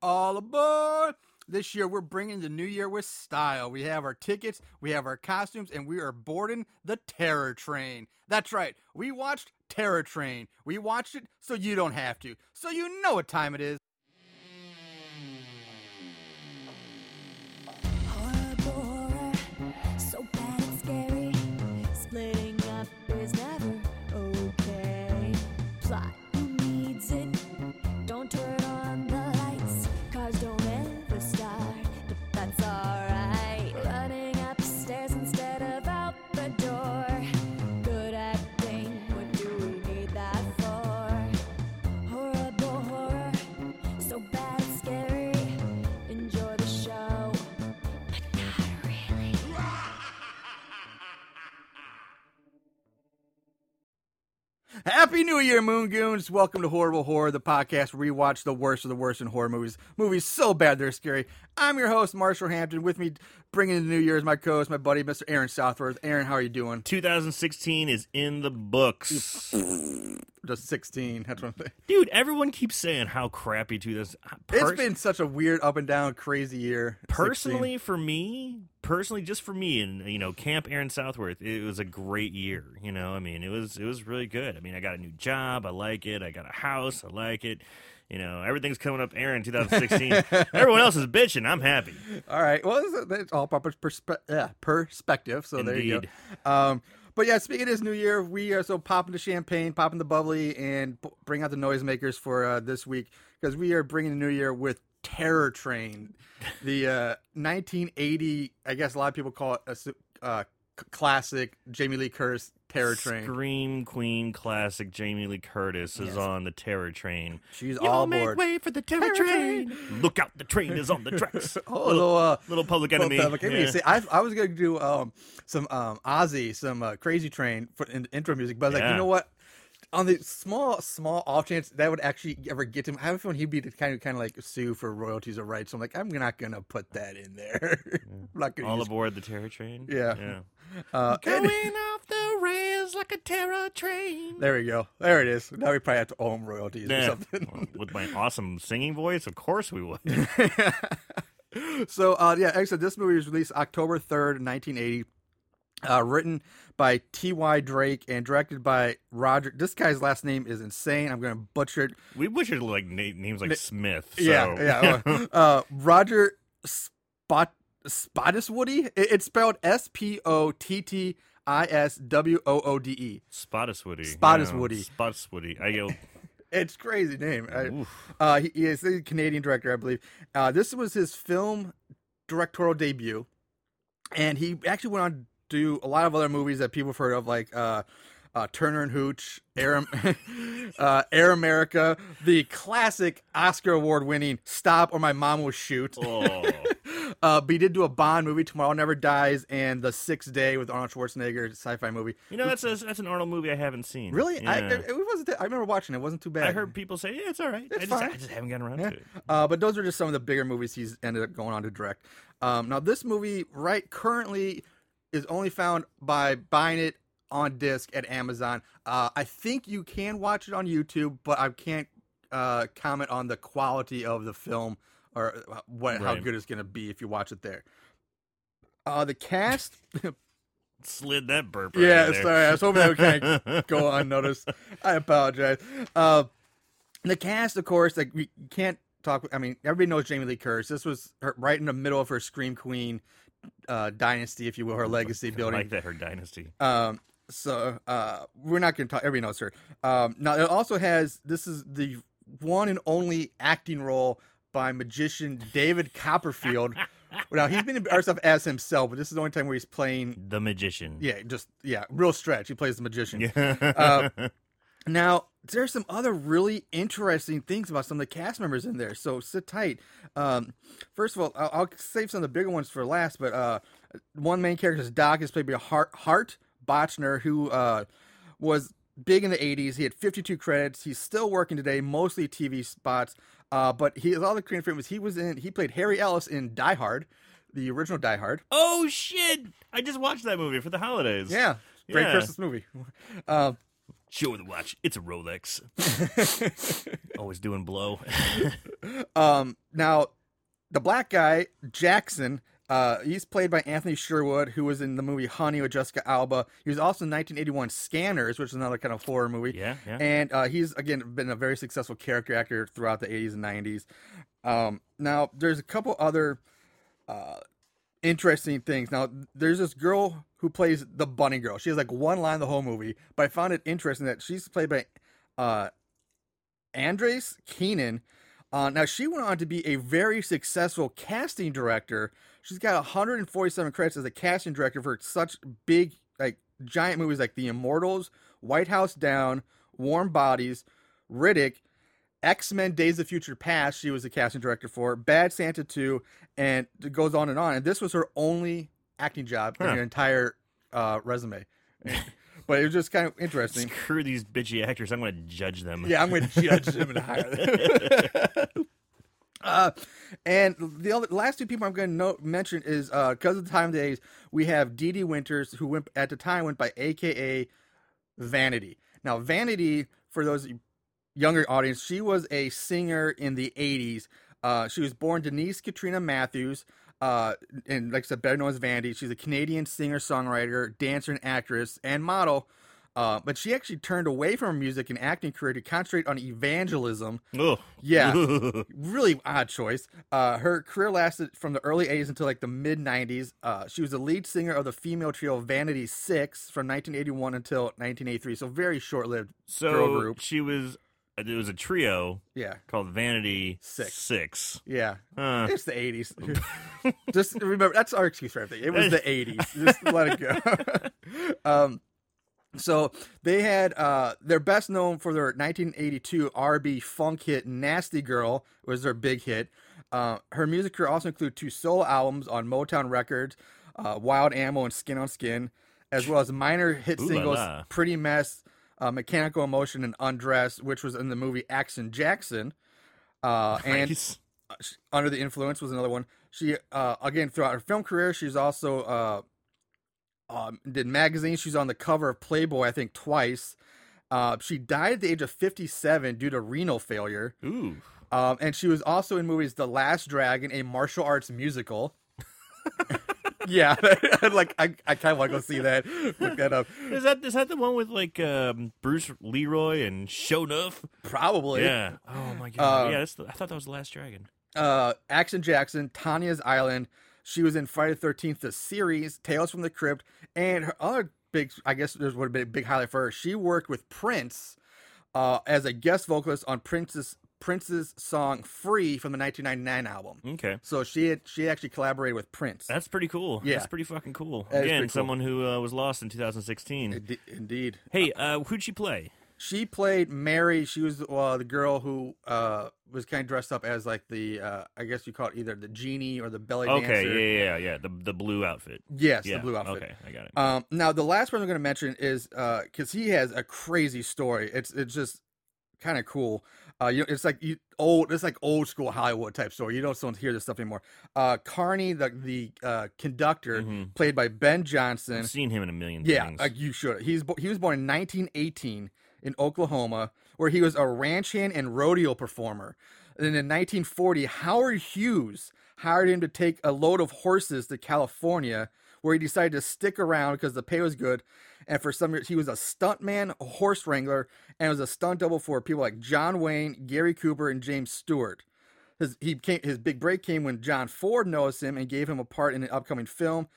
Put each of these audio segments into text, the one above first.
All aboard! This year, we're bringing the new year with style. We have our tickets, we have our costumes, and we are boarding the Terror Train. That's right, we watched Terror Train. We watched it so you don't have to, so you know what time it is. Turn Happy New Year, Moon Goons! Welcome to Horrible Horror, the podcast where we watch the worst of the worst in horror movies. Movies so bad they're scary. I'm your host, Marshall Hampton. With me, bringing in the New Year is my co-host, my buddy, Mr. Aaron Southworth. Aaron, how are you doing? 2016 is in the books. Just 16. That's what I'm. Dude, everyone keeps saying how crappy 2000 uh, It's Pers- been such a weird, up and down, crazy year. 16. personally for me, personally just for me and you know, Camp Aaron Southworth, it was a great year, you know? I mean, it was it was really good. I mean, I got a new job, I like it. I got a house, I like it. You know, everything's coming up Aaron 2016. Everyone else is bitching. I'm happy. All right. Well, it's, all proper perspe- yeah, perspective. So there you go. Um, but yeah, speaking of this new year, we are so popping the champagne, popping the bubbly, and bring out the noisemakers for uh, this week because we are bringing the new year with Terror Train, the uh, 1980. I guess a lot of people call it a uh, classic Jamie Lee Curtis Terror Train. Scream Queen classic Jamie Lee Curtis is Yes. on the Terror Train. She's Y'all all make way for the Terror, train. Look out, the train is on the tracks. Oh, little, uh, little public Well, enemy. Public Enemy. Yeah. See, I, I was gonna do um some um Ozzy, some uh, Crazy Train for in intro music, but I was like, Yeah. you know what? On the small, small off chance that would actually ever get to him, I have a feeling he'd be the kind of kind of like sue for royalties or rights. So I'm like, I'm not gonna put that in there. I'm not gonna. All use, aboard the terror train. Yeah. yeah. uh, and- Going off the rails like a terror train. there we go. There it is. Now we probably have to own royalties or something. Well, With my awesome singing voice, of course we would. so uh, yeah, like I said, this movie was released October third, nineteen eighty. Uh, written by T.Y. Drake and directed by Roger. This guy's last name is insane. I'm going to butcher it. We butchered like na- names like Smith. So. Yeah, yeah. uh, uh, Roger Spot Spottiswoody. It, it's spelled S P O T T I S W O O D E. Spottiswoody. Spottiswoody. Yeah, Spottiswoody. I go. It's crazy name. Oof. Uh, he, he is a Canadian director, I believe. Uh, this was his film directorial debut, and he actually went on do a lot of other movies that people have heard of, like uh, uh, Turner and Hooch, Air, uh, Air America, the classic Oscar award winning Stop or My Mom Will Shoot. Oh. Uh, but he did do a Bond movie, Tomorrow Never Dies, and The Sixth Day with Arnold Schwarzenegger, sci-fi movie. You know that's a, that's an Arnold movie I haven't seen. Really, I, it, it wasn't. I remember watching it. it wasn't too bad. I heard people say, yeah, it's all right. It's I, just, fine. I just haven't gotten around Yeah. to it. Uh, but those are just some of the bigger movies he's ended up going on to direct. Um, now, this movie, right, currently is only found by buying it on disc at Amazon. Uh, I think you can watch it on YouTube, but I can't uh, comment on the quality of the film or uh, what how good it's going to be if you watch it there. Uh, the cast, Slid that burp. Right yeah, sorry, I was hoping that would kind of go unnoticed. I apologize. Uh, the cast, of course, like we can't talk. I mean, everybody knows Jamie Lee Curtis. This was her, right in the middle of her Scream Queen uh, dynasty, if you will, her legacy building. I like that her dynasty. Um, so uh, we're not going to talk. Everybody knows her. Um, now it also has. This is the one and only acting role by magician David Copperfield. now he's been in our stuff as himself, but this is the only time where he's playing. The magician. Yeah, just yeah, real stretch. He plays the magician. Yeah. Uh, Now, there's some other really interesting things about some of the cast members in there, so sit tight. Um, first of all, I'll, I'll save some of the bigger ones for last, but uh, one main character is Doc, is played by Hart, Hart Bochner, who uh, was big in the 80s. He had 52 credits. He's still working today, mostly TV spots. Uh, but he his other Korean film was he was in he played Harry Ellis in Die Hard, the original Die Hard. oh shit! I just watched that movie for the holidays. Yeah, great Yeah. Christmas movie. Um, Show her the watch. It's a Rolex. Always doing blow. Um, now, the black guy Jackson, uh, he's played by Anthony Sherwood, who was in the movie Honey with Jessica Alba. He was also in 1981 Scanners, which is another kind of horror movie. yeah, yeah. And uh, he's again been a very successful character actor throughout the 80s and 90s. Um, now, there's a couple other uh, interesting things. Now, there's this girl who plays the bunny girl. She has like one line the whole movie, but I found it interesting that she's played by uh, Andres Keenan. Uh, now, she went on to be a very successful casting director. She's got 147 credits as a casting director for such big, like giant movies like The Immortals, White House Down, Warm Bodies, Riddick, X Men Days of Future Past. She was the casting director for Bad Santa 2, and it goes on and on. And this was her only acting job in your entire uh, resume. but it was just kind of interesting. Screw these bitchy actors. I'm going to judge them. Yeah, I'm going to judge them and hire them. uh, and the other, last two people I'm going to note, mention is because of the time of days, we have Dee Dee Winters, who went at the time went by AKA Vanity. Now, Vanity, for those younger audience, she was a singer in the 80s. Uh, she was born Denise Katrina Matthews, uh, and like I said, better known as Vanity. She's a Canadian singer, songwriter, dancer, and actress, and model. Uh, but she actually turned away from her music and acting career to concentrate on evangelism. Ugh. Yeah, really odd choice. Uh, her career lasted from the early 80s until like the mid 90s. Uh, she was the lead singer of the female trio Vanity Six from 1981 until 1983. So very short lived girl group. she was. It was a trio Yeah, called Vanity Six. Six. yeah. Huh. It's the 80s. Just remember, that's our excuse for everything. It was the 80s. Just let it go. um, so they had uh, they're best known for their 1982 R&B funk hit "Nasty Girl" was their big hit. Uh, her music career also included two solo albums on Motown Records, uh, "Wild Animal" and "Skin on Skin," as well as minor hit Ooh la singles la. "Pretty Mess," uh, "Mechanical Emotion," and "Undressed," which was in the movie Action Jackson. Uh, and Nice. uh, sh- under the influence was another one she uh again throughout her film career she's also uh um, did magazines she's on the cover of playboy i think twice uh she died at the age of 57 due to renal failure Ooh. um and she was also in movies the last dragon a martial arts musical yeah like i, I kind of want to go see that look that up Is that is that the one with like um, Bruce Leroy and Shonuff? probably Yeah. Oh my god. Uh, yeah, that's the, I thought that was the Last Dragon. uh, Action Jackson, Tanya's Island. She was in Friday the Thirteenth, the series, Tales from the Crypt, and her other big, I guess, there's would have been a big highlight for her. She worked with Prince uh, as a guest vocalist on Prince's Prince's song "Free" from the 1999 album. Okay. So she had she actually collaborated with Prince. That's pretty cool. Yeah. That's pretty fucking cool. That Again, cool. someone who uh, was lost in 2016. Inde- Indeed. Hey, uh, who'd she play? She played Mary. She was uh, the girl who uh, was kind of dressed up as like the, uh, I guess you call it either the genie or the belly Okay, dancer. yeah, yeah, yeah, yeah. The the blue outfit. Yes, yeah. the blue outfit. Okay, I got it. Um, now the last one I'm going to mention is because he has a crazy story. It's it's just kind of cool. Uh, you it's like you old. It's like old school Hollywood type story. You don't don't hear this stuff anymore. Uh, Carney, the the uh, conductor, Mhm. played by Ben Johnson. I've seen him in a million Yeah, things. like you should. He's he was born in 1918 in Oklahoma, where he was a ranch hand and rodeo performer. And then in 1940, Howard Hughes hired him to take a load of horses to California, where he decided to stick around because the pay was good. And for some years, he was a stuntman, a horse wrangler, and was a stunt double for people like John Wayne, Gary Cooper, and James Stewart. His he came, his big break came when John Ford noticed him and gave him a part in an upcoming film,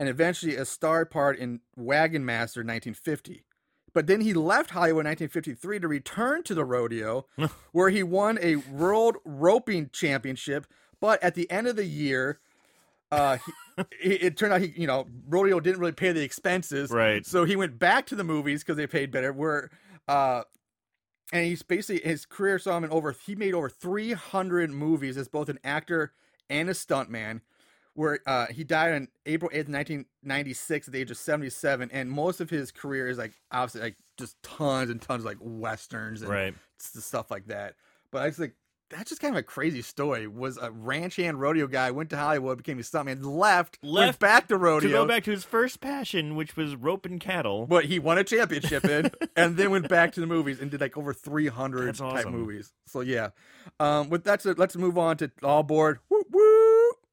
and eventually a star part in Wagon Master 1950. But then he left Hollywood in 1953 to return to the rodeo, where he won a world roping championship. But at the end of the year, uh, he, it, turned out he, you know, rodeo didn't really pay the expenses, Right. So he went back to the movies because they paid better. Where, uh, and he's basically his career saw him in over he made over 300 movies as both an actor and a stuntman where uh, he died on April 8th, 1996 at the age of 77 and most of his career is like obviously like just tons and tons of like westerns and right. stuff like that but I just like that's just kind of a crazy story. Was a ranch hand rodeo guy went to Hollywood, became a stuntman, left, went Left back to rodeo, To go back to his first passion, which was roping cattle. But he won a championship in, and then went back to the movies and did like over 300 That's type movies. So yeah, um, with that said, let's move on to all board. Woo woo!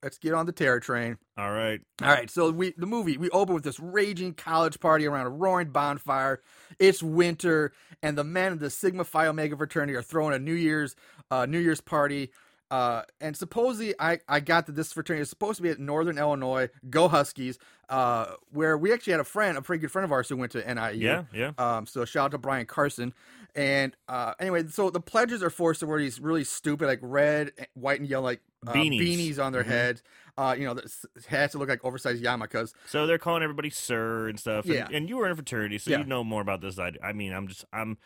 Let's get on the terror train. All right. All right, so we the movie we open with this raging college party around a roaring bonfire. It's winter, and the men of the Sigma Phi Omega fraternity are throwing a New Year's uh, New Year's party. Uh, and supposedly, I, I got that this fraternity is supposed to be at Northern Illinois. Go Huskies! Uh, where we actually had a friend, a pretty good friend of ours, who went to NIU. Yeah, yeah. Um, so shout out to Brian Carson. And uh, anyway, so the pledges are forced to wear these really stupid, like red, white, and yellow, like Beanies. beanies on their Mhm. heads. Uh, you know, hats that look like oversized yarmulkes. So they're calling everybody sir and stuff. And, Yeah. and you were in a fraternity, so Yeah. you know more about this. I, I mean, I'm just I'm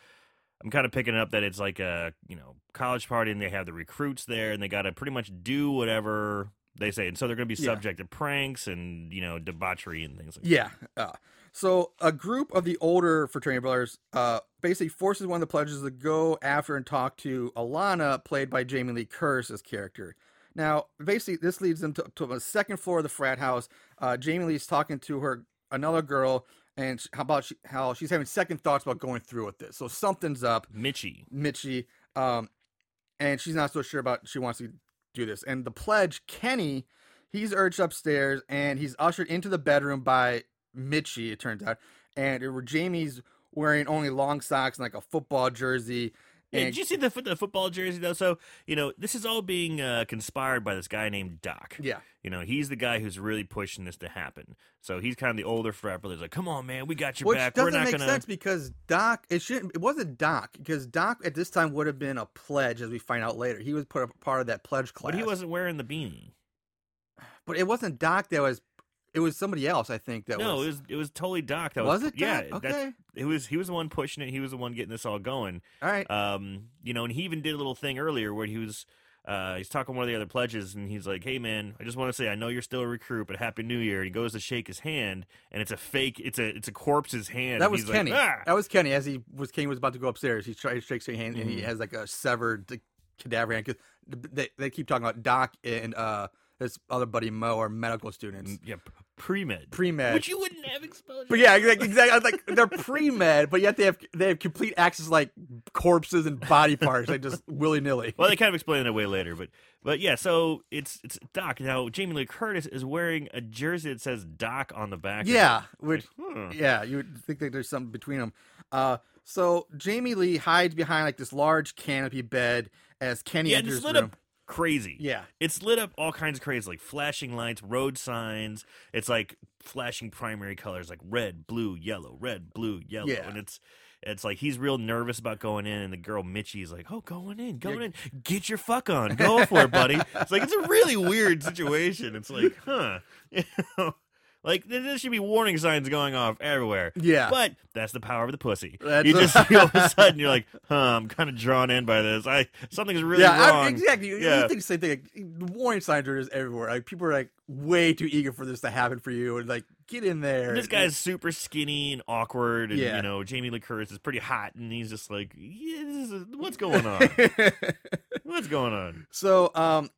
I'm kind of picking up that it's like a you know college party, and they have the recruits there, and they got to pretty much do whatever they say, and so they're going to be Yeah. subject to pranks and you know debauchery and things like that. Yeah. Uh, so a group of the older fraternity brothers uh, basically forces one of the pledges to go after and talk to Alana, played by Jamie Lee Curtis's character. Now, basically, this leads them to, to the second floor of the frat house. Uh, Jamie Lee's talking to her another girl, and how about she, how she's having second thoughts about going through with this. So something's up. that. Mitchie. Mitchie, um, and she's not so sure about she wants to do this. And the pledge, Kenny, he's urged upstairs and he's ushered into the bedroom by Mitchie. It turns out, and it were Jamie's wearing only long socks and like a football jersey. Yeah, did you see the, the football jersey though? So you know this is all being uh, conspired by this guy named Doc. yeah, You know he's the guy who's really pushing this to happen. So he's kind of the older frat brother. He's like, "Come on, man, we got your which back. We're doesn't not make gonna." sense because Doc. It shouldn't. It wasn't Doc because Doc at this time would have been a pledge, as we find out later. He was put a part of that pledge class. But he wasn't wearing the beanie. But it wasn't Doc that was. It was somebody else. I think that no, was. it was it was totally Doc. That Was was, it Yeah, Doc? Okay. It was he was the one pushing it. He was the one getting this all going. All right. Um, you know, and he even did a little thing earlier where he was. Uh, he's talking one of the other pledges, and he's like, "Hey, man, I just want to say I know you're still a recruit, but Happy New Year." And he goes to shake his hand, and it's a fake. It's a it's a corpse's hand. That was he's like, Kenny. "Ah!" That was Kenny. As he was, Kenny was about to go upstairs. He tries shakes his hand, and he Mhm. has like a severed cadaver hand. Cause they they keep talking about Doc and uh his other buddy Mo are medical students, yeah, pre med, pre med. which you wouldn't have exposure. But yeah, exactly. exactly. I was Like they're pre med, but yet they have they have complete access to, like corpses and body parts, like just willy nilly. Well, they kind of explain it away later, but but yeah. So it's it's Doc now. Jamie Lee Curtis is wearing a jersey that says Doc on the back. Yeah, which Hmm. yeah, you would think that there's something between them. Uh, so Jamie Lee hides behind like this large canopy bed as Kenny yeah, enters it's the lit room. up crazy. Yeah, It's lit up all kinds of crazy, like flashing lights, road signs. It's like flashing primary colors, like red, blue, yellow, red, blue, yellow, Yeah. and it's it's like he's real nervous about going in, and the girl Mitchie's like, "Oh, going in, going in, get your fuck on, go for it, buddy." It's like it's a really weird situation. It's like, huh, you know, like there should be warning signs going off everywhere. yeah. But that's the power of the pussy. That's you just all of a sudden you're like, huh, I'm kind of drawn in by this. I something's really yeah, I- wrong. exactly. You, Yeah. you think the same thing. Like, warning signs are just everywhere. Like people are like way too eager for this to happen for you, and like get in there. This guy's super skinny and awkward, and Yeah. you know Jamie Lee Curtis is pretty hot, and he's just like, yeah, this is, what's going on? what's going on? so, um,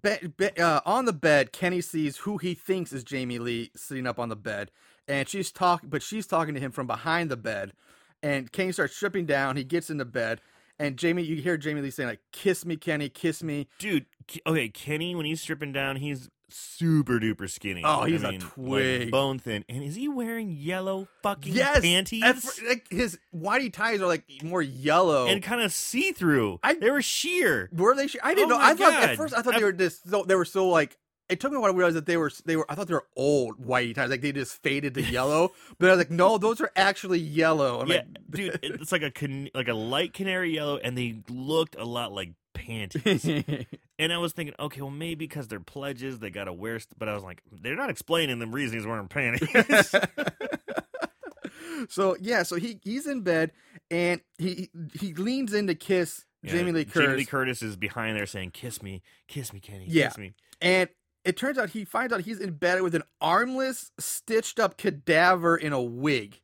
be, be, uh, on the bed, Kenny sees who he thinks is Jamie Lee sitting up on the bed, and she's talking, but she's talking to him from behind the bed, and Kenny starts stripping down. He gets into bed, and Jamie, you hear Jamie Lee saying like, "Kiss me, Kenny, kiss me." Dude, okay, Kenny when he's stripping down, he's super duper skinny. Oh, he's I a mean, like, twig. bone thin, and is he wearing yellow fucking Yes, panties? fir- like his whitey ties are like more yellow. and kind of see through. They were sheer. Were they? sh- I didn't Oh know. I thought at first I thought they were just so they were so like. It took me a while to realize that they were they were. I thought they were old white ties, like they just faded to yellow. but I was like, no, those are actually yellow. I'm yeah, like, dude, it's like a can- like a light canary yellow, and they looked a lot like panties. and I was thinking, okay, well maybe because they're pledges, they gotta wear. St-. But I was like, they're not explaining the reason he's wearing panties. so yeah, so he he's in bed and he he leans in to kiss Yeah, Jamie Lee Curtis, Jamie Lee Curtis is behind there saying, "Kiss me, kiss me, Kenny, Yeah. kiss me." and it turns out he finds out he's in bed with an armless, stitched up cadaver in a wig.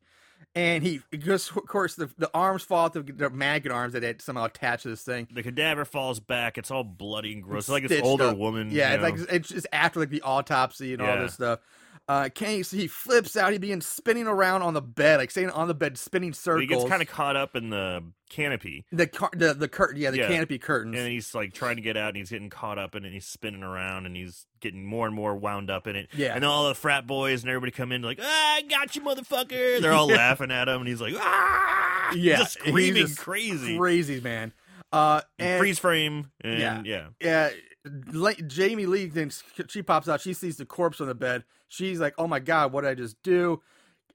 and he because of course the the arms fall off the, the mannequin arms that had somehow attached to this thing. The cadaver falls back. It's all bloody and gross. It's like this stitched older up. woman. Yeah, you it's know? like it's just after like the autopsy and all Yeah. this stuff. Uh, Kenny, so he flips out. He begins spinning around on the bed, like staying on the bed, spinning circles. he gets kind of caught up in the canopy, the car, the the curtain, yeah, the Yeah. canopy curtains. and he's like trying to get out, and he's getting caught up in it. And he's spinning around, and he's getting more and more wound up in it. Yeah. And all the frat boys and everybody come in like, "Ah, I got you, motherfucker!" They're all laughing at him, and he's like, "Ah!" yeah, just he's screaming just crazy. crazy man. Uh, and Freeze frame, and Yeah. yeah. yeah, Jamie Lee then she pops out. She sees the corpse on the bed. She's like, "Oh my god, what did I just do?"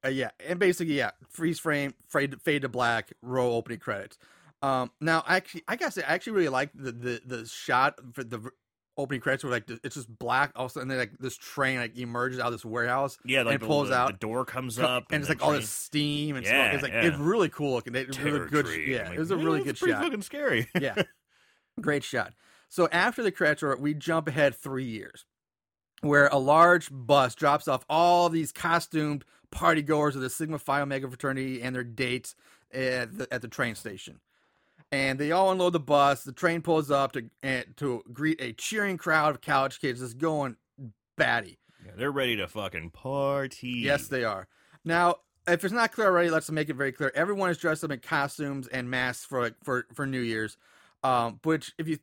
Uh, yeah, and basically, yeah, freeze frame, fade, fade to black, roll opening credits. Um, now, actually, I gotta I actually really like the the the shot for the opening credits where like it's just black. All of a sudden, then like this train like emerges out of this warehouse. Yeah, like and the, pulls the, out. the door comes up, and it's the like all this steam and Yeah, smoke. It's like yeah. it's really cool looking. It was a terror good, train. yeah, Like, it was a really it's good pretty shot. fucking scary. yeah, great shot. So after the roll, we jump ahead three years, where a large bus drops off all these costumed party goers of the Sigma Phi Omega fraternity and their dates at the, at the train station. And they all unload the bus. The train pulls up to and, to greet a cheering crowd of college kids that's going batty. Yeah, they're ready to fucking party. Yes, they are. Now, if it's not clear already, let's make it very clear. Everyone is dressed up in costumes and masks for for for New Year's, um, which if you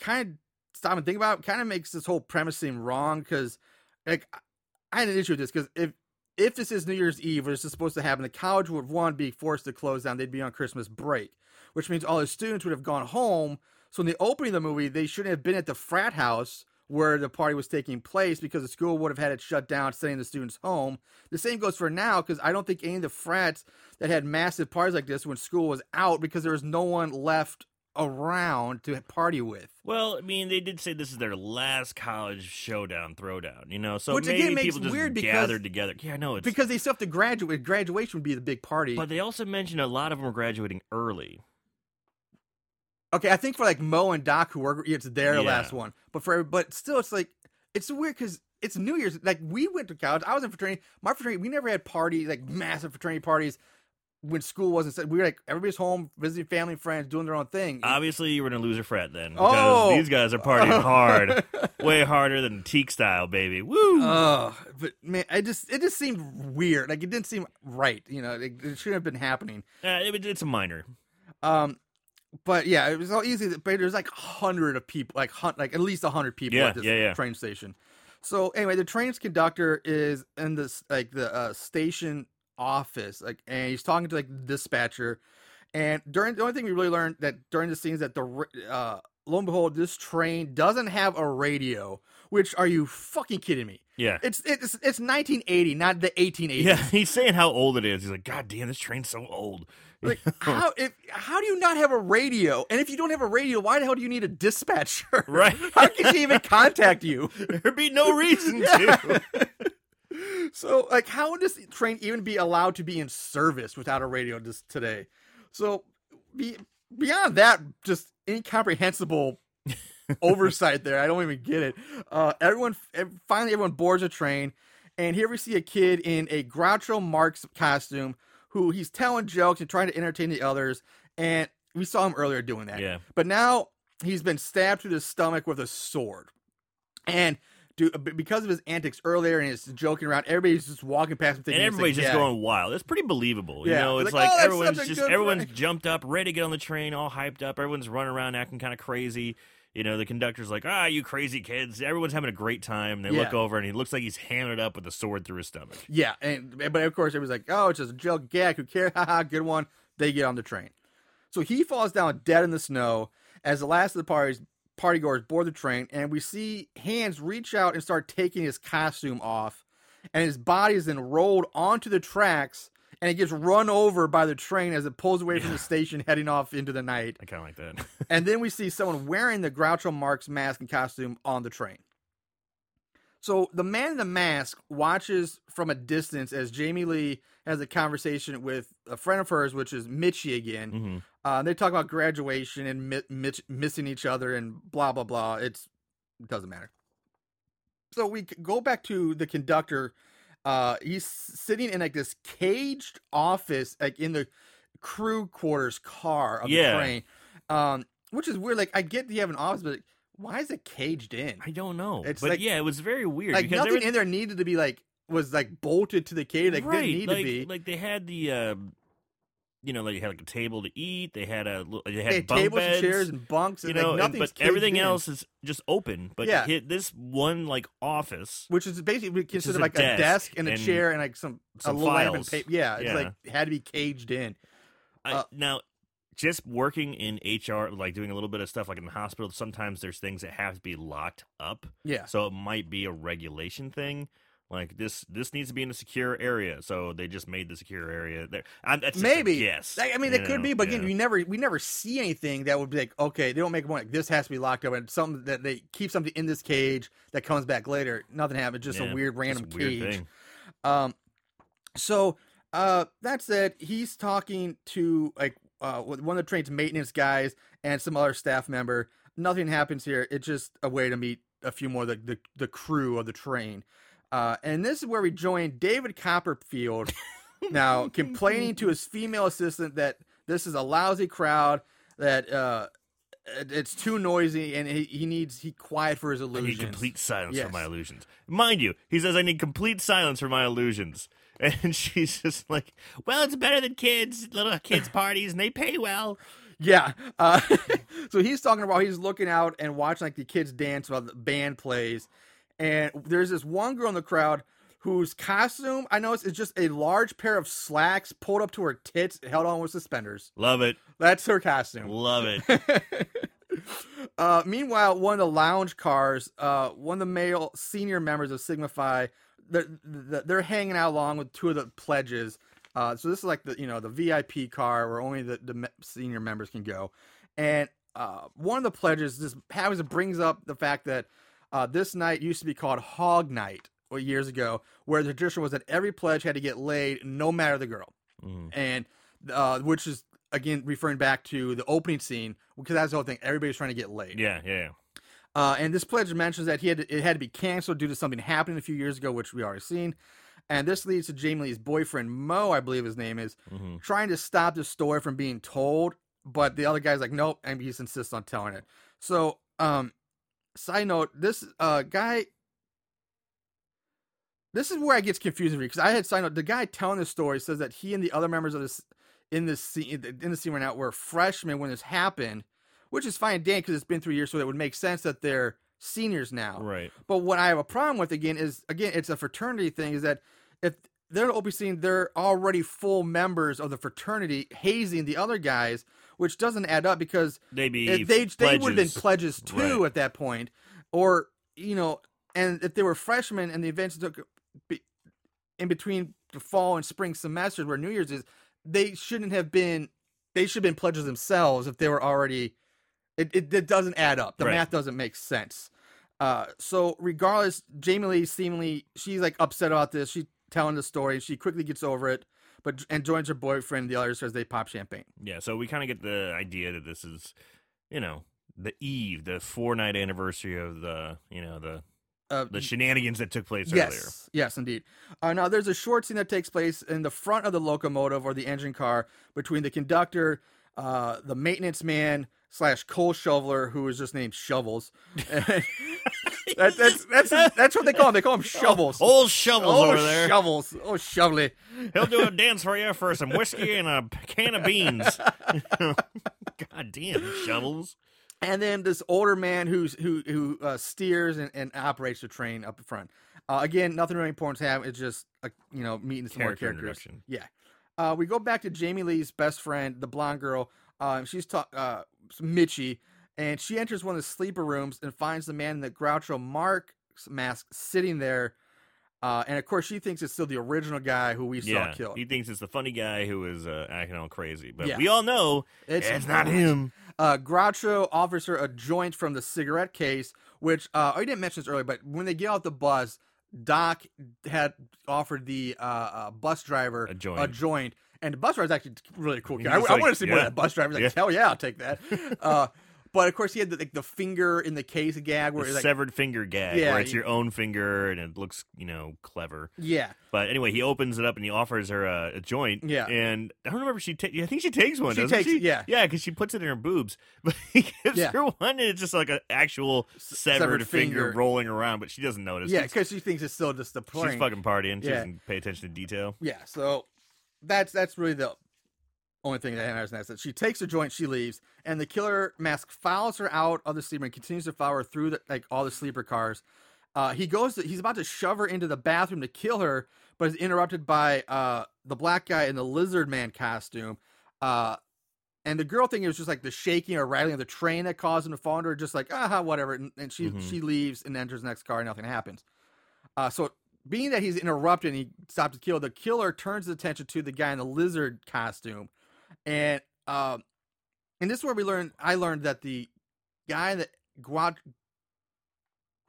kind of stop and think about, it, kind of makes this whole premise seem wrong because like I had an issue with this because if if this is New Year's Eve, which is supposed to happen, the college would one be forced to close down. They'd be on Christmas break, which means all the students would have gone home. So in the opening of the movie, they shouldn't have been at the frat house where the party was taking place because the school would have had it shut down, sending the students home. The same goes for now because I don't think any of the frats that had massive parties like this when school was out because there was no one left around to party with. Well, I mean, they did say this is their last college showdown, throwdown. You know, so Which maybe again makes people just weird because- gathered together. Yeah, I know it's Because they still have to graduate. Graduation would be the big party. But they also mentioned a lot of them were graduating early. Okay, I think for like Mo and Doc, who were it's their Yeah. last one, but for but still, it's like it's weird because it's New Year's. Like we went to college, I was in fraternity. My fraternity, we never had parties like massive fraternity parties when school wasn't. set. We were like everybody's home, visiting family and friends, doing their own thing. Obviously, you were in a loser frat then. Because Oh! these guys are partying hard. Way harder than TKE style, baby. Woo! Oh, but man, I just it just seemed weird. Like it didn't seem right. You know, it, it shouldn't have been happening. Uh, it- it's a minor. Um, but yeah, it was all easy. But there's like a hundred of people, like hun- like at least a hundred people Yeah, at this yeah, yeah. train station. So anyway, the train's conductor is in this like the uh, station office, like, and he's talking to like the dispatcher. And during the only thing we really learned that during the scenes that the uh, lo and behold, this train doesn't have a radio. Which are you fucking kidding me? Yeah. It's it's it's 1980, not the 1880s. Yeah, he's saying how old it is. He's like, God damn, this train's so old. Like how if how do you not have a radio? And if you don't have a radio, why the hell do you need a dispatcher? Right. How can she even contact you? There'd be no reason to. So like how would this train even be allowed to be in service without a radio just today? So be, beyond that, just incomprehensible oversight there. I don't even get it. Uh, everyone finally everyone boards a train, and here we see a kid in a Groucho Marx costume who he's telling jokes and trying to entertain the others. And we saw him earlier doing that. Yeah. But now he's been stabbed through the stomach with a sword, and. Dude, b- because of his antics earlier and his joking around, everybody's just walking past him. And Thinking it's a everybody's just gag. going wild. It's pretty believable. You Yeah. know, it's Like, like, "Oh, everyone's just everyone's prank." jumped up, ready to get on the train, all hyped up. Everyone's running around acting kind of crazy. You know, the conductor's like, "Ah, you crazy kids!" Everyone's having a great time. They look over, and he looks like he's hammered up with a sword through his stomach. Yeah, and but of course it was like, oh, it's just a joke, gag. Who cares? Haha, good one. They get on the train, so he falls down dead in the snow as the last of the party's partygoers board the train, and we see hands reach out and start taking his costume off, and his body is then rolled onto the tracks, and it gets run over by the train as it pulls away from the station, heading off into the night. I kind of like that. And then we see someone wearing the Groucho Marx mask and costume on the train. So the man in the mask watches from a distance as Jamie Lee has a conversation with a friend of hers, which is Mitchie again. hmm Uh, they talk about graduation and mi- Mitch missing each other and blah blah blah. It's it doesn't matter. So we go back to the conductor Uh, he's sitting in like this caged office, like in the crew quarters car of Yeah. the train. Um, which is weird. Like I get you have an office, but why is it caged in? I don't know. It's but like- yeah, it was very weird Like nothing was, in there needed to be like was like bolted to the cage. Like right, didn't need like, to be. like they had the uh, you know, like they had like a table to eat. They had a they had They tables beds, and chairs and bunks, you know, like and- but everything in. else is just open. But Yeah. hit this one like office. which is basically considered is a like a desk desk and a chair and like some, some a little and paper. Yeah, it's Yeah. like had to be caged in. I, Uh, now, just working in HR, like doing a little bit of stuff like in the hospital, sometimes there's things that have to be locked up. Yeah, So it might be a regulation thing. Like this, this needs to be in a secure area. So they just made the secure area there. I, that's maybe. yes. Like, I mean, it could be, but again, Yeah. we never we never see anything that would be like okay, they don't make a point. Like, this has to be locked up, and something that they keep something in this cage that comes back later. Nothing happened, just Yeah, a weird random a weird cage. thing. Um, so uh, that said, he's talking to like uh with one of the train's maintenance guys and some other staff member. Nothing happens here. It's just a way to meet a few more of the the, the crew of the train. Uh, and this is where we join David Copperfield now complaining to his female assistant that this is a lousy crowd that uh it's too noisy and he, he needs he quiet for his illusions. I need complete silence Yes. for my illusions. Mind you, he says I need complete silence for my illusions. And she's just like, "Well, it's better than kids, little kids parties, and they pay well." Yeah. Uh, so he's talking about he's looking out and watching like the kids dance while the band plays, and there's this one girl in the crowd whose costume I noticed is just a large pair of slacks pulled up to her tits, held on with suspenders. Love it, That's her costume. love it. uh, meanwhile, one of the lounge cars, uh, one of the male senior members of Sigma Phi, they're, they're hanging out along with two of the pledges. Uh, so this is like the you know the VIP car where only the, the senior members can go, and uh, one of the pledges just happens brings up the fact that uh, this night used to be called Hog Night years ago, where the tradition was that every pledge had to get laid no matter the girl Mhm. and uh, which is again referring back to the opening scene because that's the whole thing. Everybody's trying to get laid. Yeah, yeah, yeah. Uh, and this pledge mentions that he had to, it had to be canceled due to something happening a few years ago, which we already seen. And this leads to Jamie Lee's boyfriend Mo, I believe his name is, hmm trying to stop the story from being told, but the other guy's like, nope, and he just insists on telling it. So, um, side note, this uh guy. This is where it gets confusing for me because I had side note. The guy telling the story says that he and the other members of this in this scene in the scene right now were freshmen when this happened, which is fine, Dan, because it's been three years, so it would make sense that they're seniors now. Right. But what I have a problem with again is again it's a fraternity thing. Is that if they're OP scene, they're already full members of the fraternity, hazing the other guys, which doesn't add up because They be if they they would have been pledges. pledges too Right. at that point, or you know, and if they were freshmen and the events took in between the fall and spring semesters where New Year's is, they shouldn't have been. They should have been pledges themselves if they were already. It it, it doesn't add up. The Right. math doesn't make sense. Uh, so regardless, Jamie Lee seemingly she's like upset about this. She's telling the story. She quickly gets over it, but and joins her boyfriend. The others as they pop champagne. Yeah, so we kind of get the idea that this is, you know, the eve, the four night anniversary of the, you know, the Uh, the shenanigans that took place yes, earlier. yes, indeed. Uh, now there's a short scene that takes place in the front of the locomotive or the engine car between the conductor, uh, the maintenance man slash coal shoveler who is just named Shovels. that, that's that's that's what they call him. They call him Shovels. Old shovels oh, over there. Shovels. Oh, Shovely. He'll do a dance for you for some whiskey and a can of beans. God damn, shovels. and then this older man who's who who uh, steers and, and operates the train up the front. Uh, again, nothing really important to have. It's just uh, you know meeting some Character more characters. Yeah. Uh, we go back to Jamie Lee's best friend, the blonde girl. Um, she's ta- uh, Mitchie, and she enters one of the sleeper rooms and finds the man in the Groucho Marx mask sitting there. Uh, and of course, she thinks it's still the original guy who we saw Yeah, killed. he thinks it's the funny guy who is uh, acting all crazy, but Yeah. we all know It's it's, not him. Uh, Groucho offers her a joint from the cigarette case, which uh, I didn't mention this earlier, but when they get off the bus, Doc had offered the uh, uh, bus driver A joint. And the bus driver's actually really cool guy. I, just I want to see more of that bus driver. He's like, Yeah. hell yeah, I'll take that. uh, but of course he had the, like the finger in the case gag where The it's like severed finger gag, Yeah, where it's you- your own finger and it looks, you know, clever. yeah But anyway, he opens it up and he offers her a, a joint. Yeah. And I don't remember if she ta- I think she takes one. She doesn't takes she? yeah. Yeah, because she puts it in her boobs. But he gives Yeah. her one and it's just like an actual severed, severed finger. finger. rolling around, but she doesn't notice. yeah because she thinks it's still just the she's prank. fucking partying. She Yeah. doesn't pay attention to detail. Yeah, so that's that's really the only thing that matters. That's that she takes her joint, she leaves, and the killer mask follows her out of the sleeper and continues to follow her through the, like all the sleeper cars. Uh, he goes, to, he's about to shove her into the bathroom to kill her, but is interrupted by uh, the black guy in the lizard man costume. Uh, and the girl thing is just like the shaking or rattling of the train that caused him to fall into her, just like ah whatever. And, and she Mhm. she leaves and enters the next car, and nothing happens. Uh, so being that he's interrupted and he stops to kill, the killer turns his attention to the guy in the lizard costume, and um, and this is where we learn I learned that the guy that Grouch,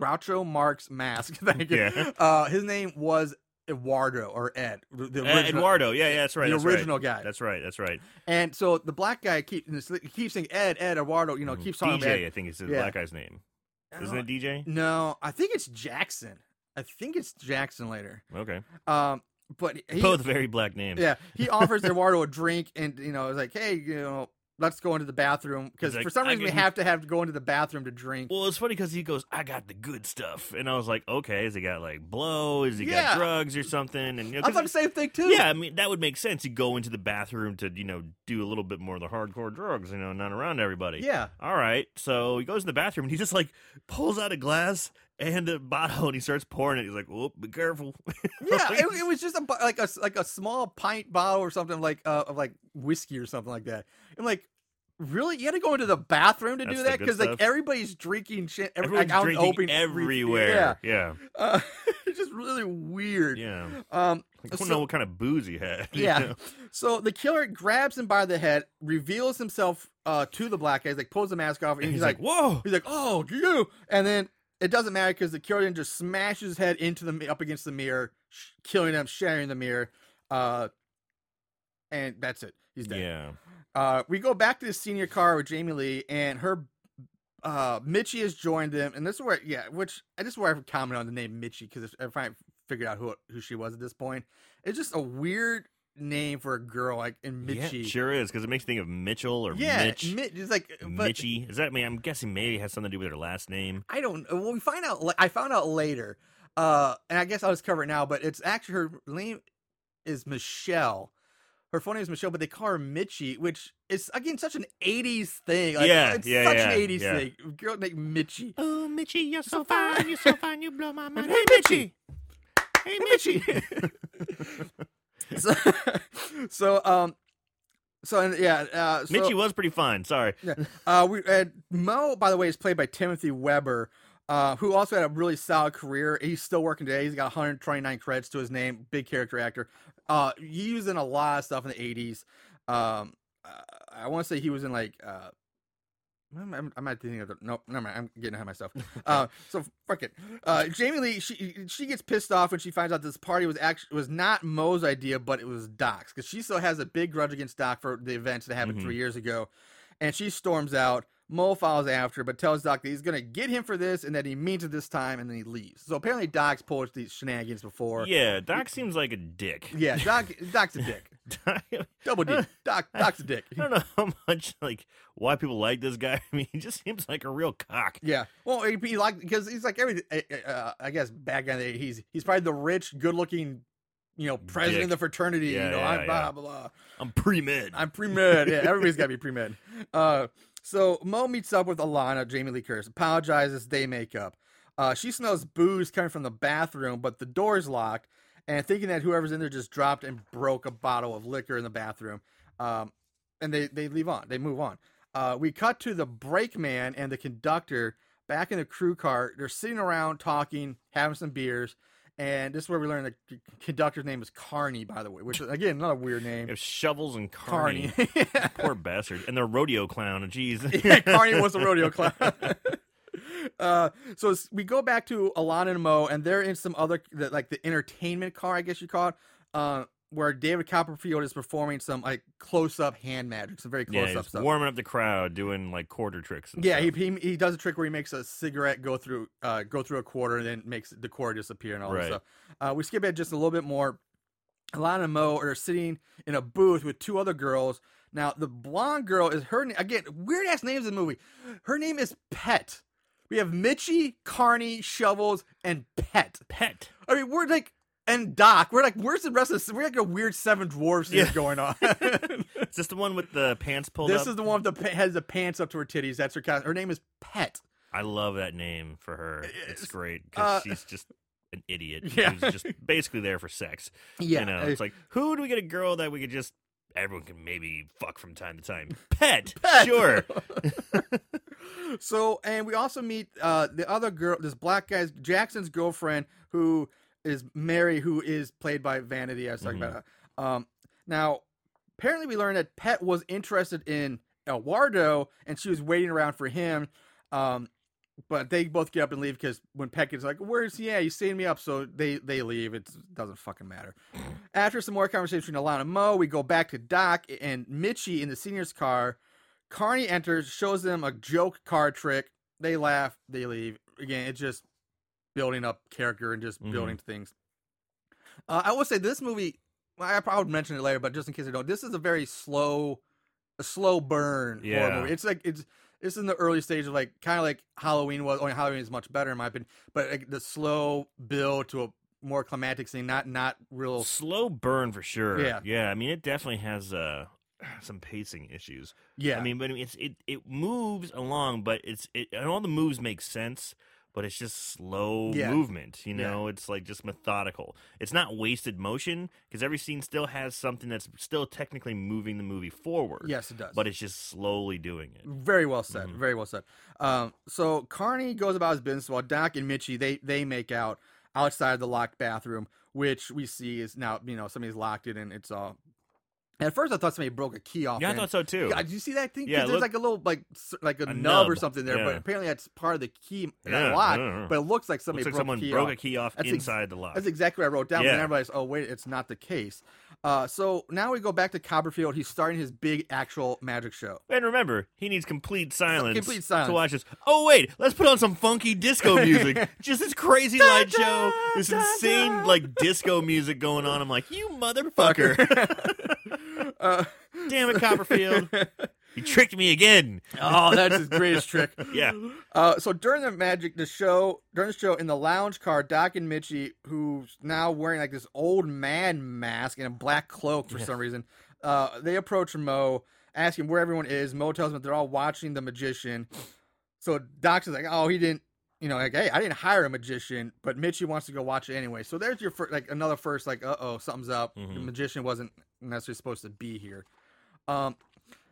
Groucho Marx mask, thank you. Yeah. Uh, his name was Eduardo or Ed, the Uh, original, Eduardo. Yeah, yeah, that's right. the that's right. original guy. That's right. That's right. And so the black guy keep, keeps saying Ed, Ed, Eduardo. You know, Mhm. keeps calling him DJ, Ed. I think is the Yeah. black guy's name. Isn't it DJ? No, I think it's Jackson. I think it's Jackson later. Okay. Um, but he, Both very black names. yeah, he offers Eduardo a drink, and you know, it's like, hey, you know, let's go into the bathroom because like, for some "I reason we have to have to go into the bathroom to drink. Well, it's funny because he goes, "I got the good stuff," and I was like, "Okay, has he got like blow? Has he Yeah. got drugs or something?" And you know, I thought the same thing too. Yeah, I mean that would make sense. You go into the bathroom to you know do a little bit more of the hardcore drugs, you know, not around everybody. yeah. All right, so he goes in the bathroom and he just like pulls out a glass and a bottle and he starts pouring it. He's like, "Whoop, be careful." Yeah, it, it was just a like a like a small pint bottle or something like uh, of like whiskey or something like that. I'm like, really? You had to go into the bathroom to That's do that because like everybody's drinking shit. Every, Everyone's like, drinking open everywhere. Yeah, Yeah, uh, it's just really weird. yeah. Um, I don't So- know what kind of booze he had. you yeah. know? So the killer grabs him by the head, reveals himself uh, to the black guy. He's like pulls the mask off, and, And he's, like, "Whoa!" he's like, "Oh, you!" And then it doesn't matter because the killer then just smashes his head into the up against the mirror, sh- killing him, shattering the mirror. Uh, and that's it. He's dead. Yeah. Uh, we go back to the senior car with Jamie Lee, and her uh, Mitchie has joined them, and this is where, yeah, which I just where I comment on the name Mitchie because if I figured out who who she was at this point, it's just a weird name for a girl like in Yeah, Mitchie. it sure is because it makes me think of Mitchell or yeah, Mitch. Mitch. It's like, but Mitchie. Is that? I mean, I'm guessing maybe it has something to do with her last name. I don't. Well, we find out. la- I found out later, uh, and I guess I'll just cover it now. But it's actually her name is Michelle. Her phone name is Michelle, but they call her Mitchie, which is again such an '80s thing. Like, Yeah, it's yeah, such yeah, an '80s yeah. thing. Girl named Mitchie. Oh, Mitchie, you're so fine, you're so fine, you blow my mind. Hey, Mitchie. Hey, Mitchie. so, so, um, so and yeah, uh, so, Mitchie was pretty fun. Sorry. Uh, we and Mo, by the way, is played by Timothy Webber, uh, who also had a really solid career. He's still working today. He's got 129 credits to his name. Big character actor. Uh, he was in a lot of stuff in the 80s. Um, I want to say he was in like. Uh, I'm, I'm, I'm not thinking of the no, never. I'm getting ahead of myself. Uh, so fuck it. Uh, Jamie Lee, she she gets pissed off when she finds out this party was actually was not Mo's idea, but it was Doc's because she still has a big grudge against Doc for the events that happened Mhm. three years ago, and she storms out. Mo follows after, but tells Doc that he's gonna get him for this, and that he means it this time, and then he leaves. So apparently, Doc's pulled these shenanigans before. Yeah, Doc seems like a dick. Yeah, Doc, Doc's a dick. Double D. Doc, Doc's a dick. I don't know how much like why people like this guy. I mean, he just seems like a real cock. Yeah, well, he, he like because he's like every. Uh, I guess back in the day, he's he's probably the rich, good-looking, you know, president Dick. of the fraternity. Yeah, you know, yeah, I'm blah yeah. blah blah. I'm pre med. I'm pre med. Yeah, everybody's got to be pre med. Uh, so Mo meets up with Alana, Jamie Lee Curtis, apologizes. They make up. Uh, she smells booze coming from the bathroom, but the door's locked. And thinking that whoever's in there just dropped and broke a bottle of liquor in the bathroom. Um, and they, they leave on. They move on. Uh, we cut to the brakeman and the conductor back in the crew car. They're sitting around talking, having some beers. And this is where we learn the conductor's name is Carney, by the way, which is, again, not a weird name. Have shovels and Carney. Carney. Poor bastard. And the rodeo clown. Jeez. yeah, Carney was the rodeo clown. Uh, so we go back to Alana and Mo, and they're in some other, the, like the entertainment car, I guess you call it. Uh, where David Copperfield is performing some like close up hand magic, some very Yeah, close up he's stuff. warming up the crowd, doing like quarter tricks. And Yeah, he, he he does a trick where he makes a cigarette go through uh go through a quarter and then makes the quarter disappear and all Right. that stuff. Uh, we skip it just a little bit more. Alana and Mo are sitting in a booth with two other girls. Now the blonde girl is her again weird ass names in the movie. Her name is Pet. We have Mitchie, Carney, Shovels, and Pet. pet. I mean, we're like and Doc. We're like, where's the rest of this? We're like a weird seven dwarfs thing Yeah. going on. Is this the one with the pants pulled this up? is the one with the has the pants up to her titties. That's her. cast- Her name is Pet. I love that name for her. It's- It's great because uh, she's just an idiot. Yeah. Who's just basically there for sex. Yeah, You know, it's like, who do we get a girl that we could just, everyone can maybe fuck from time to time? Pet. Pet. Sure. So, and we also meet uh, the other girl, this black guy's Jackson's girlfriend, who is Mary, who is played by Vanity. I was talking Mhm. about. her. Um, now, apparently, we learned that Pet was interested in Eduardo, and she was waiting around for him. Um, but they both get up and leave because when gets like, "Where's he at? He's setting me up," so they they leave. It doesn't fucking matter. After some more conversation between Alana and Mo, we go back to Doc and Mitchie in the senior's car. Carney enters, shows them a joke card trick. They laugh, they leave. Again, it's just building up character and just Mhm. building things. Uh, I will say this movie. I probably would mention it later, but just in case I don't, this is a very slow, a slow burn horror Yeah. movie. It's like it's it's in the early stage of like kind of like Halloween was. Only Halloween is much better in my opinion, but like the slow build to a more climactic scene, not not real. Slow burn for sure. Yeah. Yeah. I mean, it definitely has uh, some pacing issues. Yeah, I mean, but it's it it moves along, but it's it and all the moves make sense, but it's just slow Yeah. movement. You know, it's like just methodical. It's not wasted motion because every scene still has something that's still technically moving the movie forward. yes, it does. but it's just slowly doing it. Very well said. Mhm. Very well said. Um, so Carney goes about his business while Doc and Mitchie they they make out outside the locked bathroom, which we see is now you know somebody's locked it and it's all. At first, I thought somebody broke a key off. Yeah, I thought so too. God, did you see that thing? Yeah, there's look- like a little like like a, A nub, or something there, but apparently that's part of the key that lock. yeah. But it looks like somebody Looks like broke someone key broke off. a key off That's ex- inside the lock. That's exactly what I wrote down. Yeah. then everybody's, oh wait, it's not the case. Uh, so now we go back to Copperfield. He's starting his big actual magic show. And remember, he needs complete silence, complete silence. to watch this. Oh wait, let's put on some funky disco music. Just this crazy light show, this insane like disco music going on. I'm like, you motherfucker! uh, Damn it, Copperfield! You tricked me again. oh, that's his greatest trick. Yeah, Uh, so during the magic, the show, during the show in the lounge car, Doc and Mitchie, who's now wearing like this old man mask and a black cloak for Yeah. some reason, uh, they approach Mo, asking where everyone is. Mo tells them that they're all watching the magician. So Doc's is like, oh, he didn't, you know, like, hey, I didn't hire a magician, but Mitchie wants to go watch it anyway. So there's your first, like another first, like, uh oh, something's up. The Mhm. magician wasn't necessarily supposed to be here. Um,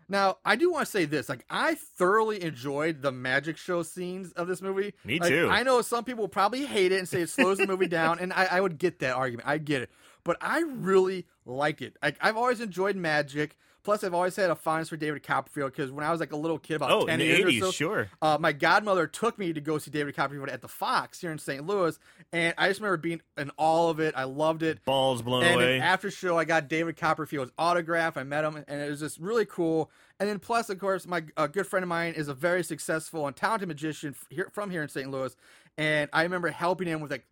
now, I do want to say this: like, I thoroughly enjoyed the magic show scenes of this movie. Me Like, too. I know some people probably hate it and say it slows the movie down, and I, I would get that argument. I get it, but I really like it. Like, I've always enjoyed magic. Plus, I've always had a fondness for David Copperfield because when I was like a little kid, about oh, ten in the years '80s, or so, sure. uh, my godmother took me to go see David Copperfield at the Fox here in St. Louis, and I just remember being in all of it. I loved it. Balls blown And away. after show, I got David Copperfield's autograph. I met him, and it was just really cool. And then plus, of course, my a good friend of mine is a very successful and talented magician here, from here in St. Louis, and I remember helping him with like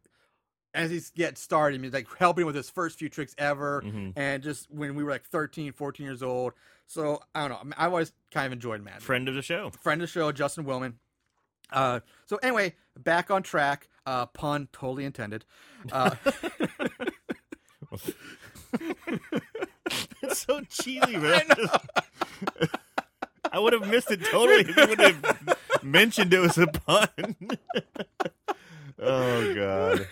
as he gets started, he's like helping with his first few tricks ever, Mhm. and just when we were like 13, 14 years old. So I don't know. I always kind of enjoyed magic Friend of the show. friend of the show, Justin Willman. Uh, so anyway, back on track. Uh, pun totally intended. Uh, It's so cheesy, man. I would have missed it totally if you would have mentioned it was a pun. oh god,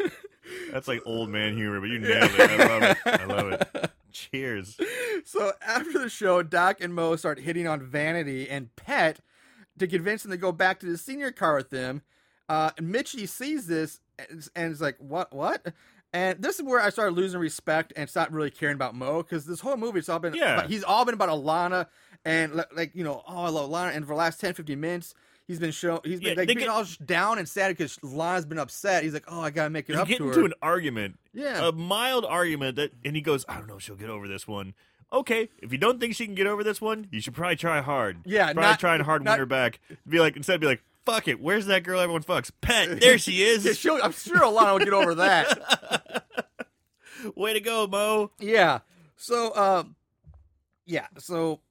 that's like old man humor, but you nailed it. I love it. I love it. Cheers. so after the show, Doc and Mo start hitting on Vanity and Pet to convince them to go back to the senior car with them. Uh, and Mitchie sees this and, and is like, "What? What?" And this is where I started losing respect and stopped really caring about Mo because this whole movie it's all been Yeah. about- he's all been about Alana and like you know oh I love Alana and for the last 10, 15 minutes he's been show he's been Yeah, like they being get- all down and sad because Lana's been upset. He's like, oh, I gotta make it up get to into her. an argument, Yeah. a mild argument that, and he goes, "I don't know, if she'll get over this one." Okay, if you don't think she can get over this one, you should probably try hard. Yeah, probably not- try and hard not- win her back. Be like, instead, be like, "Fuck it, where's that girl everyone fucks?" Pet, there she Yeah, is. she'll- I'm sure Alana will get over that. Way to go, Mo. yeah. So, um, yeah. So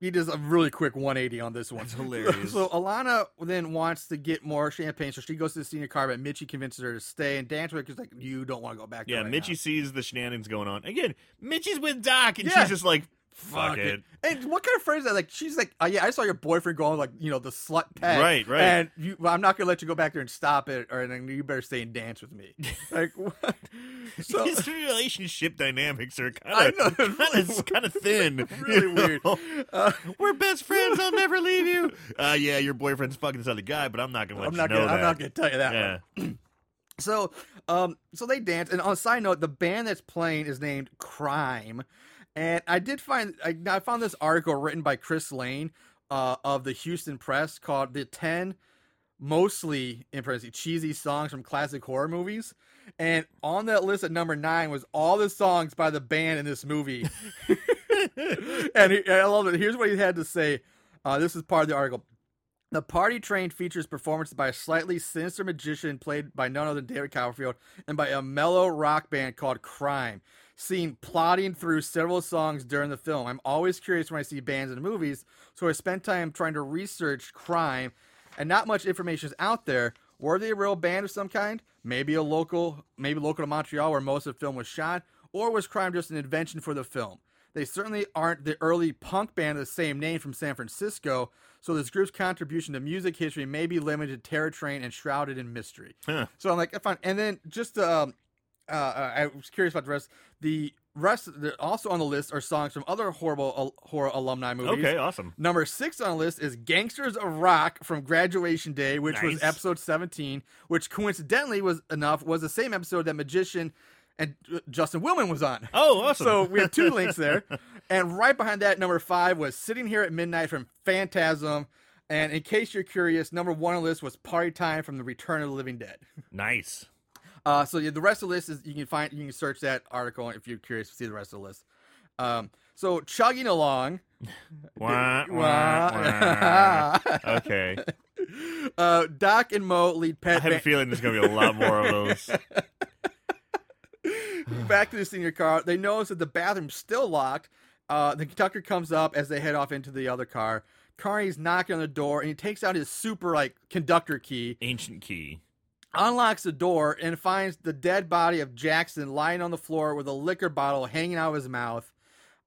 he does a really quick 180 on this one. That's hilarious. so Alana then wants to get more champagne, so she goes to the senior car, but Mitchie convinces her to stay, and Danswick is like, "You don't want to go back." there Yeah, right Mitchie now." sees the shenanigans going on. Again, Mitchie's with Doc, and Yeah. she's just like, "Fuck, it." And what kind of phrase is that? Like she's like, oh, "Yeah, I saw your boyfriend going like, you know, the slut pet." Right, right. And you, well, I'm not gonna let you go back there and stop it, or then you better stay and dance with me. like what? So His relationship dynamics are kind of kind of thin. really weird. Uh, We're best friends. I'll never leave you. Uh, yeah, your boyfriend's fucking this other guy, but I'm not gonna let I'm you not know gonna, that. I'm not gonna tell you that. yeah. So, um, so they dance, and on a side note, the band that's playing is named Crime, and I did find I, I found this article written by Chris Lane, uh, of the Houston Press called "The Ten Mostly in parentheses, Cheesy Songs from Classic Horror Movies," and on that list at number nine was all the songs by the band in this movie, and, he, and I love it. Here's what he had to say. Uh, this is part of the article. The party train features performances by a slightly sinister magician played by none other than David Copperfield and by a mellow rock band called Crime, seen plodding through several songs during the film. I'm always curious when I see bands in movies, so I spent time trying to research Crime, and not much information is out there. Were they a real band of some kind? Maybe a local, maybe local to Montreal where most of the film was shot, or was Crime just an invention for the film? They certainly aren't the early punk band of the same name from San Francisco, so this group's contribution to music history may be limited to Terror Train and shrouded in mystery. Huh. So I'm like, fine. And then just um, uh, I was curious about the rest. The rest, also on the list are songs from other horrible uh, horror alumni movies. okay, awesome. Number six on the list is Gangsters of Rock from Graduation Day, which was episode 17, which coincidentally was enough, was the same episode that Magician and uh, Justin Willman was on. Oh, awesome. So we have two links there. And right behind that, number five was Sitting Here at Midnight from Phantasm. And in case you're curious, number one on the list was Party Time from The Return of the Living Dead. nice. Uh, so yeah, the rest of the list is you can find you can search that article if you're curious to see the rest of the list. Um, so chugging along, Wah, wah, Wah. okay. uh, Doc and Mo lead I Pet have a feeling there's gonna be a lot more of those. back to the senior car. They notice that the bathroom's still locked. Uh, the conductor comes up as they head off into the other car. Carney's knocking on the door and he takes out his super like conductor key, Ancient key. Unlocks the door, and finds the dead body of Jackson lying on the floor with a liquor bottle hanging out of his mouth.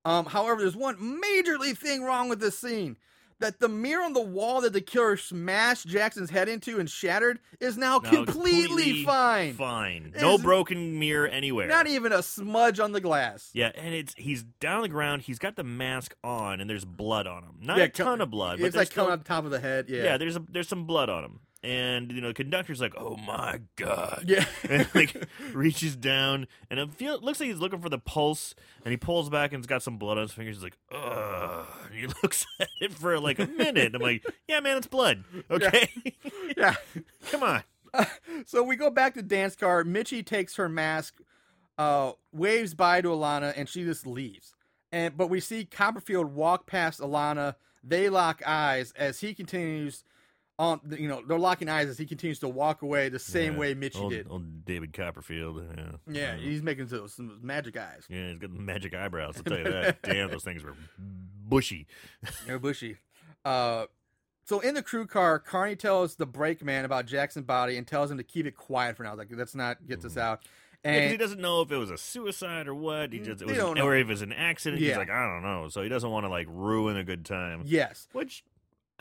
Um, however, there's one majorly thing wrong with this scene. That the mirror on the wall that the killer smashed Jackson's head into and shattered is now, No, completely, fine. Fine. It No broken mirror anywhere. Not even a smudge on the glass. Yeah, and it's he's down on the ground. He's got the mask on, and there's blood on him. Not Yeah, a ton of blood, but It's like coming still- on top of the head. Yeah. yeah. there's a there's some blood on him, and you know the conductor's like, "Oh my god!" Yeah. and like reaches down, and it feel looks like he's looking for the pulse, and he pulls back, and it's got some blood on his fingers. He's like, "Ugh," and he looks at it for like a minute. I'm like, "Yeah, man, it's blood. Okay, yeah. come on." So we go back to dance car. Mitchie takes her mask, uh, waves bye to Alana, and she just leaves. And but we see Copperfield walk past Alana. They lock eyes as he continues on. You know, they're locking eyes as he continues to walk away the same Yeah, way Mitchie old, did. Old David Copperfield. Yeah, Yeah, he's making those some magic eyes. Yeah, he's got magic eyebrows. I'll tell you that. Damn, those things were bushy. They're bushy. Uh, so in the crew car, Carney tells the brakeman about Jackson's body and tells him to keep it quiet for now. Like, let's not get this out. Yeah, 'cause he doesn't know if it was a suicide or what. He just it was, don't an, know. or if it was an accident. Yeah. He's like, I don't know. So he doesn't want to like ruin a good time. yes, Which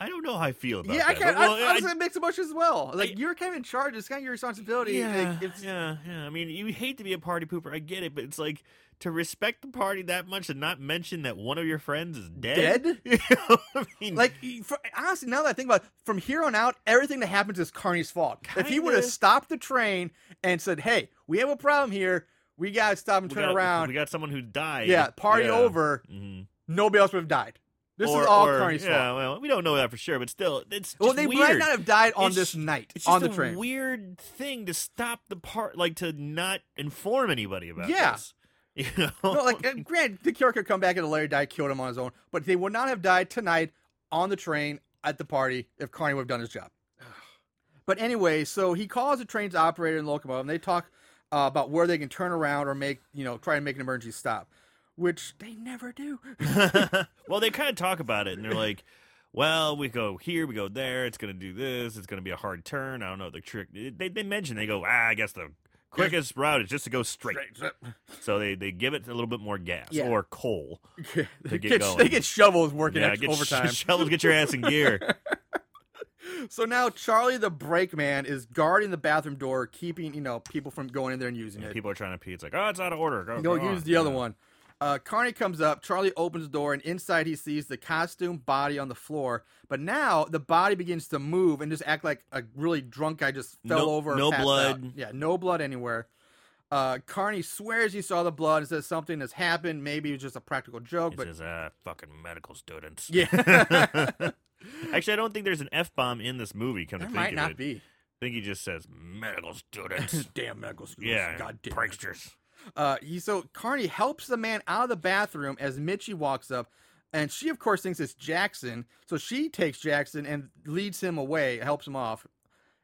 I don't know how I feel about that. yeah, I that. can't. but, well, I, honestly, it makes emotions as well. Like I- you're kind of in charge. It's kind of your responsibility. yeah, Like, it's, yeah, yeah. I mean, you hate to be a party pooper. I get it, but it's like to respect the party that much and not mention that one of your friends is dead. Dead? You know I mean, Like for, honestly, now that I think about it, from here on out, everything that happens is Carney's fault. Kinda. If he would have stopped the train and said, "Hey, we have a problem here. We gotta stop and we turn got, around." We got someone who died. yeah, party Yeah. over. Mhm. Nobody else would have died. This or, is all or- Carney's yeah, fault. well, we don't know that for sure, but still, it's Well, they weird. might not have died on It's- this night It's on the a train. weird thing to stop the part, like to not inform anybody about. Yeah. this. you know, no, like uh, Grant, the killer could come back and Larry died, killed him on his own, but they would not have died tonight on the train at the party if Carney would have done his job. But anyway, so he calls the train's operator and locomotive, and they talk uh, about where they can turn around or make you know try and make an emergency stop, which they never do. well, they kind of talk about it, and they're like, "Well, we go here, we go there. It's gonna do this. It's gonna be a hard turn. I don't know the trick." They they mention they go, "Ah, I guess the quickest route is just to go straight." So they they give it a little bit more gas Yeah. or coal. they, get get, going. they get shovels working Yeah, get overtime. sh- shovels, get your ass in gear. So now Charlie the brakeman is guarding the bathroom door, keeping you know people from going in there and using it. People are trying to pee. It's like, oh, it's out of order. Go, Go go use on." the other one. Uh, Carney comes up. Charlie opens the door, and inside he sees the costume body on the floor. But now the body begins to move and just act like a really drunk guy just fell No- over. no blood. out. Yeah, no blood anywhere. Uh, Carney swears he saw the blood and says something has happened. Maybe it was just a practical joke, He but says, uh, fucking medical students. yeah, Actually, I don't think there's an F bomb in this movie, come there to think might of not it. be. I think he just says medical students. Damn medical students. yeah, God damn. it. pranksters. Uh, he so Carney helps the man out of the bathroom as Mitchie walks up, and she of course thinks it's Jackson. So she takes Jackson and leads him away, helps him off.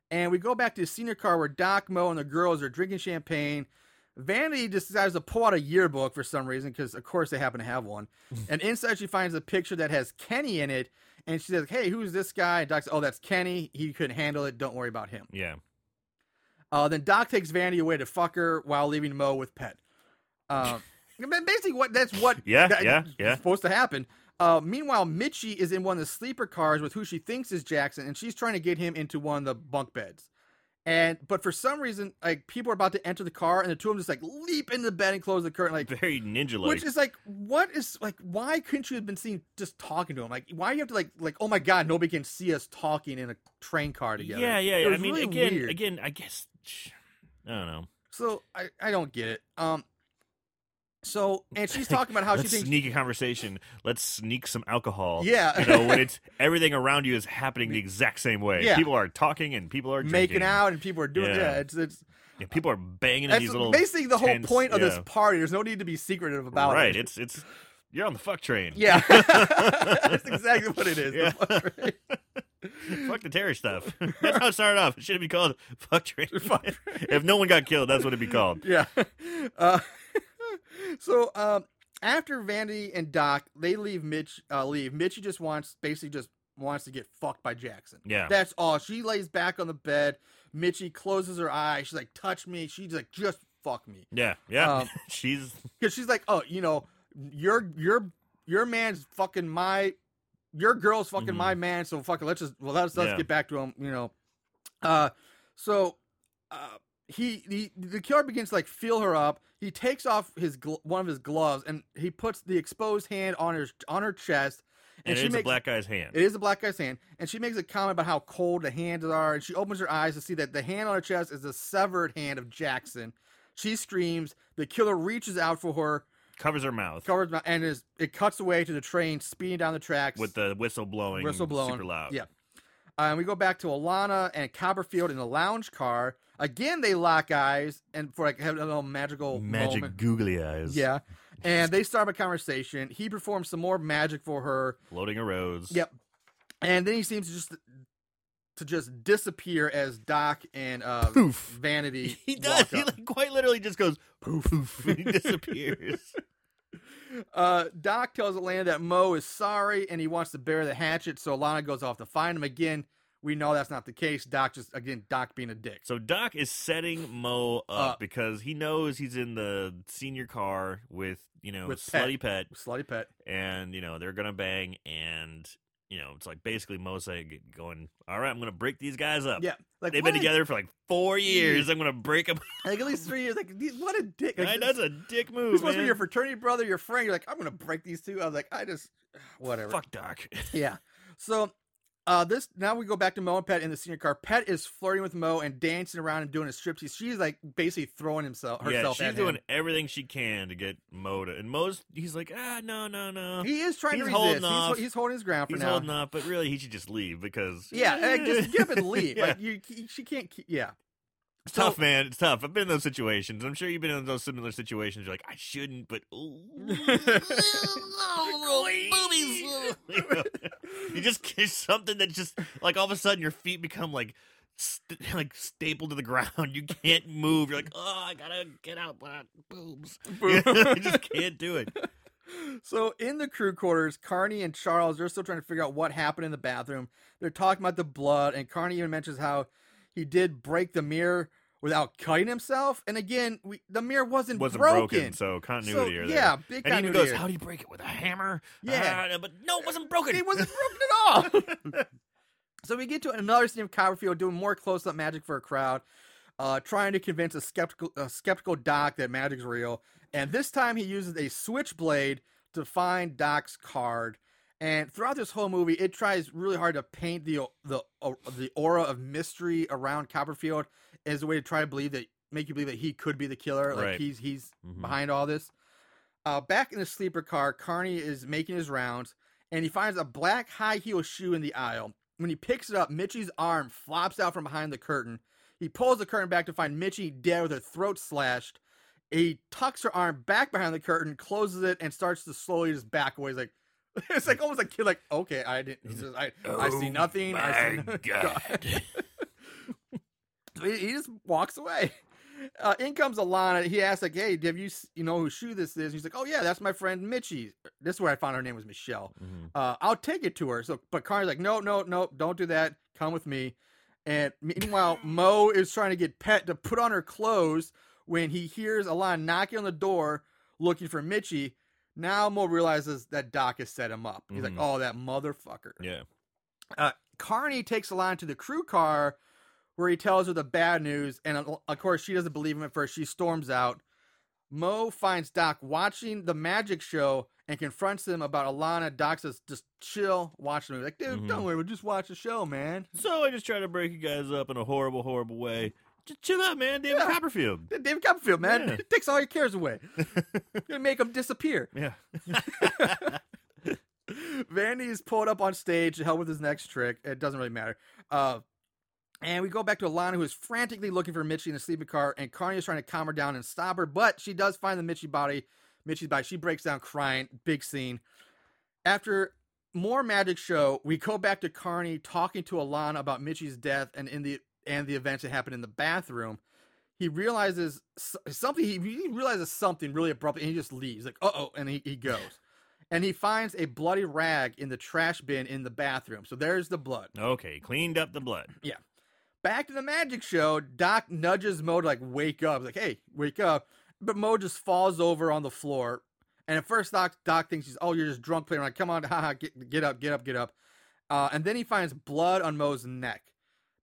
And we go back to the senior car where Doc, Mo, and the girls are drinking champagne. Vanity decides to pull out a yearbook for some reason because of course they happen to have one. and inside she finds a picture that has Kenny in it, and she says, "Hey, who's this guy?" And Doc says, "Oh, that's Kenny. He couldn't handle it. Don't worry about him." Yeah. Uh, then Doc takes Vanity away to fuck her while leaving Mo with Pet. Uh, basically, what that's what Yeah, that- yeah, yeah. supposed to happen. Uh, meanwhile, Mitchie is in one of the sleeper cars with who she thinks is Jackson, and she's trying to get him into one of the bunk beds. And but for some reason, like people are about to enter the car, and the two of them just like leap into the bed and close the curtain, like Very ninja like. which is like, what is like? Why couldn't you have been seen just talking to him? Like, why you have to like, like, oh my god, nobody can see us talking in a train car together. Yeah, yeah, yeah. I mean, really again, weird. again, I guess. I don't know. So I, I don't get it. Um. So and she's talking about how she Let's thinks. sneak a conversation. Let's sneak some alcohol. Yeah. you know when it's everything around you is happening the exact same way. Yeah. People are talking and people are Making drinking. out and people are doing yeah. Yeah. it's it's Yeah, people are banging in that's these little. basically the whole tents, point of this yeah. party. There's no need to be secretive about right. it. It's it's you're on the fuck train. yeah, that's exactly what it is. the Yeah. fuck train. Fuck the terror stuff. That's how it started off. It should be called fuck train. If no one got killed, that's what it'd be called. Yeah. Uh, so um, after Vandy and Doc, they leave Mitch. Uh, leave. Mitchie just wants, basically, just wants to get fucked by Jackson. Yeah. That's all. She lays back on the bed. Mitchie closes her eyes. She's like, "Touch me." She's like, "Just fuck me," Yeah, yeah. Um, She's because she's like, "Oh, you know, your your your man's fucking my, your girl's fucking Mhm. my man." So fuck it. Let's just well, let's let's Yeah. get back to him. You know, uh, so uh, he he the killer begins to like feel her up. He takes off his gl- one of his gloves and he puts the exposed hand on her on her chest. and, she it's a black guy's hand. it is a black guy's hand, and she makes a comment about how cold the hands are, and she opens her eyes to see that the hand on her chest is the severed hand of Jackson. She screams. The killer reaches out for her, Covers her mouth covers my, and is it cuts away to the train speeding down the tracks with the whistle blowing, whistle blowing super loud. Yeah. Uh, and we go back to Alana and Copperfield in the lounge car. Again, they lock eyes and for like have a little magical magic moment. googly eyes. Yeah, and they start a conversation. He performs some more magic for her. floating a rose. Yep. And then he seems to just to just disappear as Doc and uh, Poof. Vanity. He does. walk He like quite literally just goes poof poof. he disappears. Uh, Doc tells Alana that Mo is sorry and he wants to bury the hatchet, so Alana goes off to find him again. We know that's not the case. Doc just again, Doc being a dick. So Doc is setting Mo up Uh, because he knows he's in the senior car with you know With Pet. slutty pet, Slutty pet. and you know they're gonna bang, and you know it's like basically Mo saying, going, "All right, I'm gonna break these guys up." Yeah, like They've been a- together for like four years. I'm gonna break them. like at least three years. Like these- what a dick. Like, Right, That's a dick move. He's supposed to be your fraternity brother, your friend. You're like, I'm gonna break these two. I was like, I just whatever. Fuck Doc. Yeah. So Uh, this now we go back to Mo and Pet in the senior car. Pet is flirting with Mo and dancing around and doing a striptease. She's like basically throwing himself yeah, she's at doing him. everything she can to get Mo to, and Mo's he's like, ah, no, no, no. He is trying He's to holding resist. He's, off. he's holding his ground for He's now. holding up, but really he should just leave because Yeah, like, just get up and leave. Yeah. Like you, she can't. Keep, yeah, It's So- tough, man. It's tough. I've been in those situations. I'm sure you've been in those similar situations. You're like, I shouldn't, but ooh, boobies. You know? you just kiss something that just like all of a sudden your feet become like st- like stapled to the ground. You can't move. You're like, oh, I gotta get out my boobs. you just can't do it. So in the crew quarters, Carney and Charles they're still trying to figure out what happened in the bathroom. They're talking about the blood, and Carney even mentions how he did break the mirror without cutting himself. And again, we, the mirror wasn't, Wasn't broken. broken, so continuity. So, yeah, there. big And he continuity goes, "How do you break it with a hammer?" Yeah. Ah, but no, it wasn't broken. It wasn't broken at all. so we get to another scene of Copperfield doing more close-up magic for a crowd, uh, trying to convince a skeptical, a skeptical Doc that magic's real. And this time he uses a switchblade to find Doc's card. And throughout this whole movie, it tries really hard to paint the the uh, the aura of mystery around Copperfield as a way to try to believe that make you believe that he could be the killer, like Right. he's he's Mhm. behind all this. Uh, back in the sleeper car, Carney is making his rounds, and he finds a black high heel shoe in the aisle. When he picks it up, Mitchie's arm flops out from behind the curtain. He pulls the curtain back to find Mitchie dead with her throat slashed. He tucks her arm back behind the curtain, closes it, and starts to slowly just back away. He's like, it's like almost like kid, like okay, I didn't, he's just, I, I see Oh nothing. I see my no- God. He, he just walks away. Uh, in comes Alana. He asks like, "Hey, have you you know whose shoe this is?" He's like, "Oh yeah, that's my friend Mitchie." This is where I found her name was Michelle. Mhm. Uh, I'll take it to her. So, but Carney's like, "No, no, no, don't do that. Come with me." And meanwhile, Mo is trying to get Pet to put on her clothes when he hears Alana knocking on the door looking for Mitchie. Now Mo realizes that Doc has set him up. He's like, Mhm. "Oh, that motherfucker." Yeah. uh, Carney takes Alana to the crew car where he tells her the bad news, and uh, of course she doesn't believe him at first. She storms out. Mo finds Doc watching the magic show and confronts him about Alana. Doc says, "Just chill, watch the movie." Like, dude, Mhm. don't worry, we'll just watch the show, man. So I just try to break you guys up in a horrible, horrible way. Just chill out, man. David Yeah. Copperfield. David Copperfield, man, Yeah. it takes all your cares away. Gonna make them disappear. Yeah. Vandy is pulled up on stage to help with his next trick. It doesn't really matter. Uh, and we go back to Alana, who is frantically looking for Mitchie in the sleeping car, and Carney is trying to calm her down and stop her, but she does find the Mitchie body. Mitchie's body. She breaks down crying. Big scene. After more magic show, we go back to Carney talking to Alana about Mitchie's death and in the and the events that happened in the bathroom. He realizes something. He realizes something really abruptly, and he just leaves. Like, uh oh, and he, he goes. And he finds a bloody rag in the trash bin in the bathroom. So there's the blood. Okay, cleaned up the blood. Yeah. Back to the magic show, Doc nudges Mo to like wake up. He's like, hey, wake up. But Mo just falls over on the floor. And at first, Doc, Doc thinks he's, oh, you're just drunk playing. Like, come on, haha, get, get up, get up, get up. Uh, and then he finds blood on Mo's neck.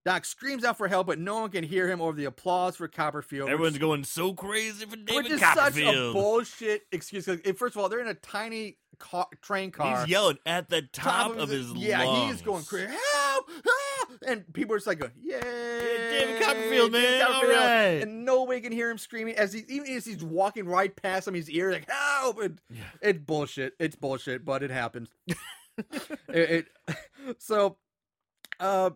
Doc screams out for help, but no one can hear him over the applause for Copperfield. which- Everyone's going so crazy for David which David is such a bullshit excuse. eh, First of all, they're in a tiny car, train car. He's yelling at the top, of his yeah, lungs. he's going crazy. Help! Help! And people are just like, going, "Yay, David Copperfield, man, all Copperfield." right. And nobody can hear him screaming as he even as he's walking right past him. His ear like, "Help!" And It's bullshit. It's bullshit, but it happens. it, it- so, uh.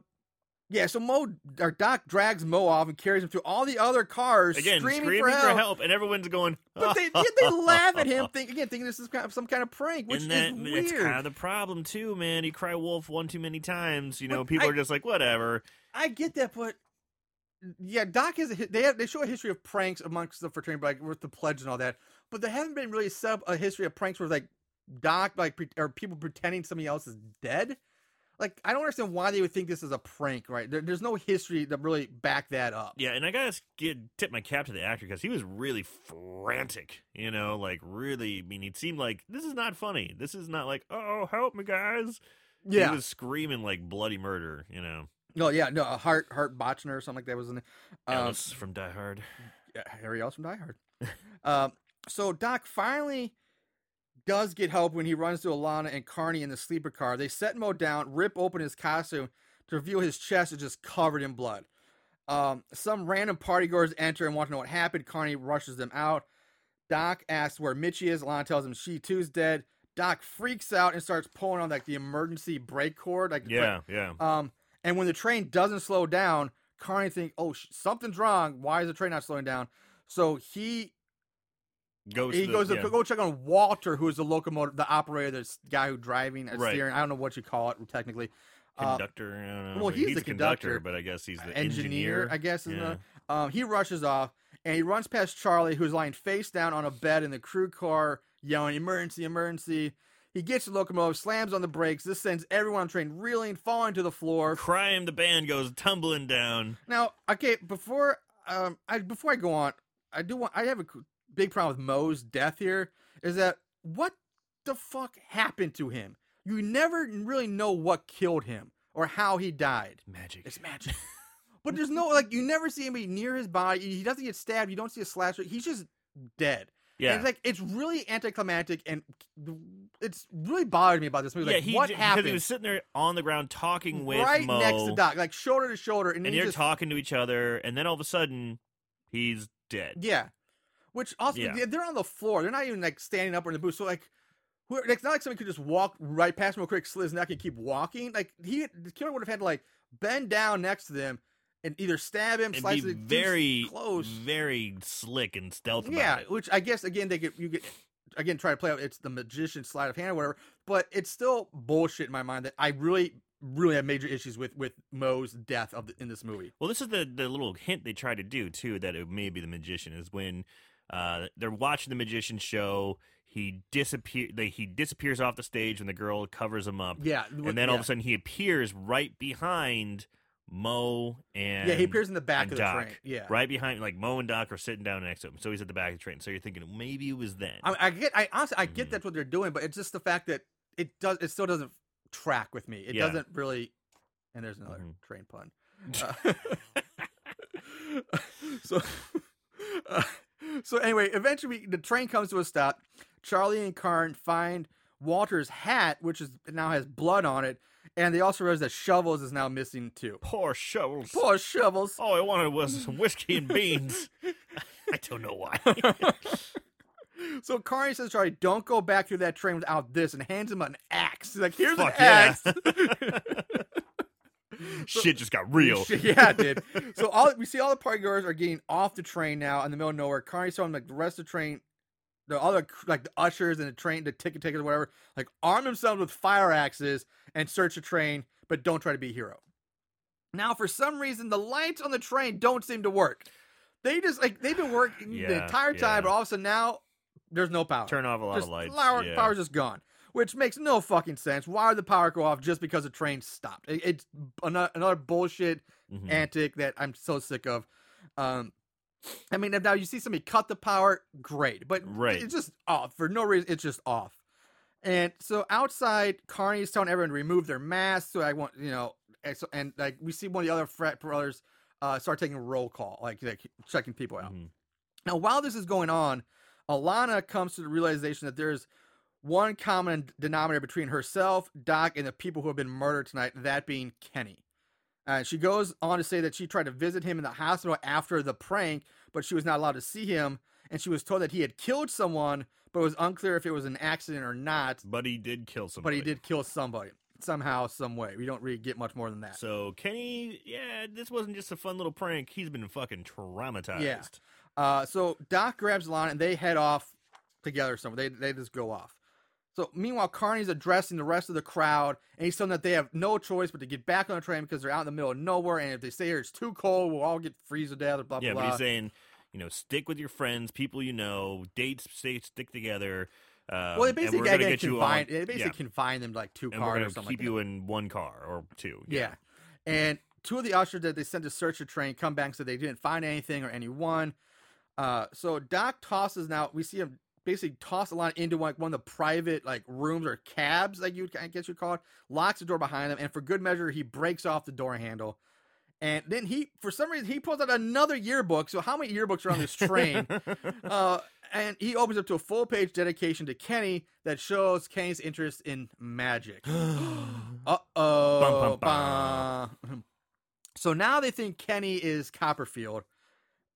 Yeah, so Mo or Doc drags Mo off and carries him through all the other cars, Again, screaming, screaming, for help. and everyone's going. But they yeah, they laugh at him, think, again, thinking this is kind of some kind of prank, which and that, is weird. kind of the problem too, man. You cry wolf one too many times. You know, But people I- are just like, whatever. I get that, but yeah, Doc has a, they have they show a history of pranks amongst the fraternity, like with the pledge and all that. But there haven't been really set up a history of pranks where like Doc like pre- or people pretending somebody else is dead. Like I don't understand why they would think this is a prank, right? There, there's no history to really back that up. Yeah, and I gotta get, tip my cap to the actor because he was really frantic. You know, like really. I mean, it seemed like this is not funny. This is not like, oh, help me, guys. Yeah. he was screaming like bloody murder. You know, no, yeah, no, a Hart Hart Bochner or something like that was in it. Um, Ellis from Die Hard. Yeah, Harry Ellis from Die Hard. um, so Doc finally does get help when he runs to Alana and Carney in the sleeper car. They set Mo down, rip open his costume to reveal his chest is just covered in blood. Um, some random partygoers enter and want to know what happened. Carney rushes them out. Doc asks where Mitchie is. Alana tells him she too's dead. Doc freaks out and starts pulling on like the emergency brake cord. Like Yeah, yeah. um, and when the train doesn't slow down, Carney thinks, "Oh, sh- something's wrong. Why is the train not slowing down?" So he Goes he to, goes to yeah. go check on Walter, who is the locomotive, the operator, the guy who driving, uh, Right. steering. I don't know what you call it technically. Uh, conductor. I don't know. well, he's he's the conductor, conductor. but I guess he's the engineer, engineer. I guess. Yeah. the, um, he rushes off and he runs past Charlie, who's lying face down on a bed in the crew car, yelling "Emergency! Emergency!" He gets the locomotive, slams on the brakes. This sends everyone on the train reeling, falling to the floor. Crime, the band goes tumbling down. Now, okay, before um, I before I go on, I do want I have a big problem with Mo's death here. Is that what the fuck happened to him? You never really know what killed him or how he died. Magic. It's magic. but there's no like you never see anybody near his body. He doesn't get stabbed. You don't see a slash. He's just dead. And yeah. it's like it's really anticlimactic, and it's really bothered me about this movie. yeah, Like, he what happened? Because he was sitting there on the ground talking with right Mo, next to Doc, like shoulder to shoulder, and, and they're just talking to each other, and then all of a sudden, he's dead. Yeah. Which also Yeah. they- they're on the floor. They're not even like standing up or in the booth. So like, who- it's not like somebody could just walk right past him real quick, slit his neck, and keep walking. Like he, the killer would have had to like bend down next to them and either stab him, slice it very close. very slick and stealth about Yeah, which I guess again they could you could again try to play out. It's the magician sleight of hand or whatever, but it's still bullshit in my mind that I really really have major issues with with Mo's death of the, in this movie. Well, this is the the little hint they try to do too that it may be the magician is when uh, they're watching the magician show. He disappear. They, he disappears off the stage when the girl covers him up, Yeah, and then all of a sudden he appears right behind Mo and yeah, he appears in the back of the Doc, train. Yeah, right behind like Mo and Doc are sitting down next to him, so he's at the back of the train. So you're thinking maybe it was then. I, I get, I honestly, I get Mhm. that's what they're doing, but it's just the fact that it does, it still doesn't track with me. It Yeah. doesn't really. And there's another Mhm. train pun. Uh, so, uh, so anyway, eventually the train comes to a stop. Charlie and Karn find Walter's hat, which is now has blood on it, and they also realize that Shovels is now missing too. Poor shovels. Poor Shovels. All I wanted was some whiskey and beans. I don't know why. So Carney says, Charlie, don't go back through that train without this, and hands him an axe. He's like, here's Fuck an axe. yeah. Shit just got real. Yeah, it did. So all we see all the party goers are getting off the train now in the middle of nowhere. Carney's telling like the rest of the train, the other like the ushers and the train, the ticket takers, whatever, like arm themselves with fire axes and search the train, but don't try to be a hero. Now, for some reason, the lights on the train don't seem to work. They just like they've been working the entire time, yeah. but all of a sudden now there's no power. Turn off a lot just of lights. Power, yeah. Power's just gone, which makes no fucking sense. Why would the power go off just because the train stopped? It- it's another, another bullshit Mhm. antic that I'm so sick of. Um, I mean, if now you see somebody cut the power, great, but Right. it's just off for no reason. It's just off. And so outside, Carney is telling everyone to remove their masks. So I want you know, and, so, and like we see one of the other frat brothers uh, start taking a roll call, like like checking people out. Mhm. Now, while this is going on, Alana comes to the realization that there's one common denominator between herself, Doc, and the people who have been murdered tonight, that being Kenny. Uh, she goes on to say that she tried to visit him in the hospital after the prank, but she was not allowed to see him, and she was told that he had killed someone, but it was unclear if it was an accident or not. But he did kill somebody. But he did kill somebody somehow, some way. We don't really get much more than that. So Kenny, yeah, this wasn't just a fun little prank. He's been fucking traumatized. Yeah. Uh, so Doc grabs Lana and they head off together somewhere. They they just go off. So meanwhile, Carney's addressing the rest of the crowd, and he's telling them that they have no choice but to get back on the train because they're out in the middle of nowhere, and if they stay here, it's too cold. We'll all get freeze to death. Or blah Yeah, blah. but he's saying, you know, stick with your friends, people you know, dates, stay, stick together. Um, well, they basically we're gonna again, get you confine. on, They basically yeah, confine them to like two and we're cars or something. keep like you in one car or two. Yeah. And two of the ushers that they sent to search the train come back and said they didn't find anything or anyone. Uh, so Doc tosses now. We see him basically toss Alana into like one of the private like rooms or cabs, like you would, I guess you'd call it. Locks the door behind him, and for good measure, he breaks off the door handle. And then he, for some reason, he pulls out another yearbook. So how many yearbooks are on this train? uh, and he opens up to a full page dedication to Kenny that shows Kenny's interest in magic. uh oh. So now they think Kenny is Copperfield.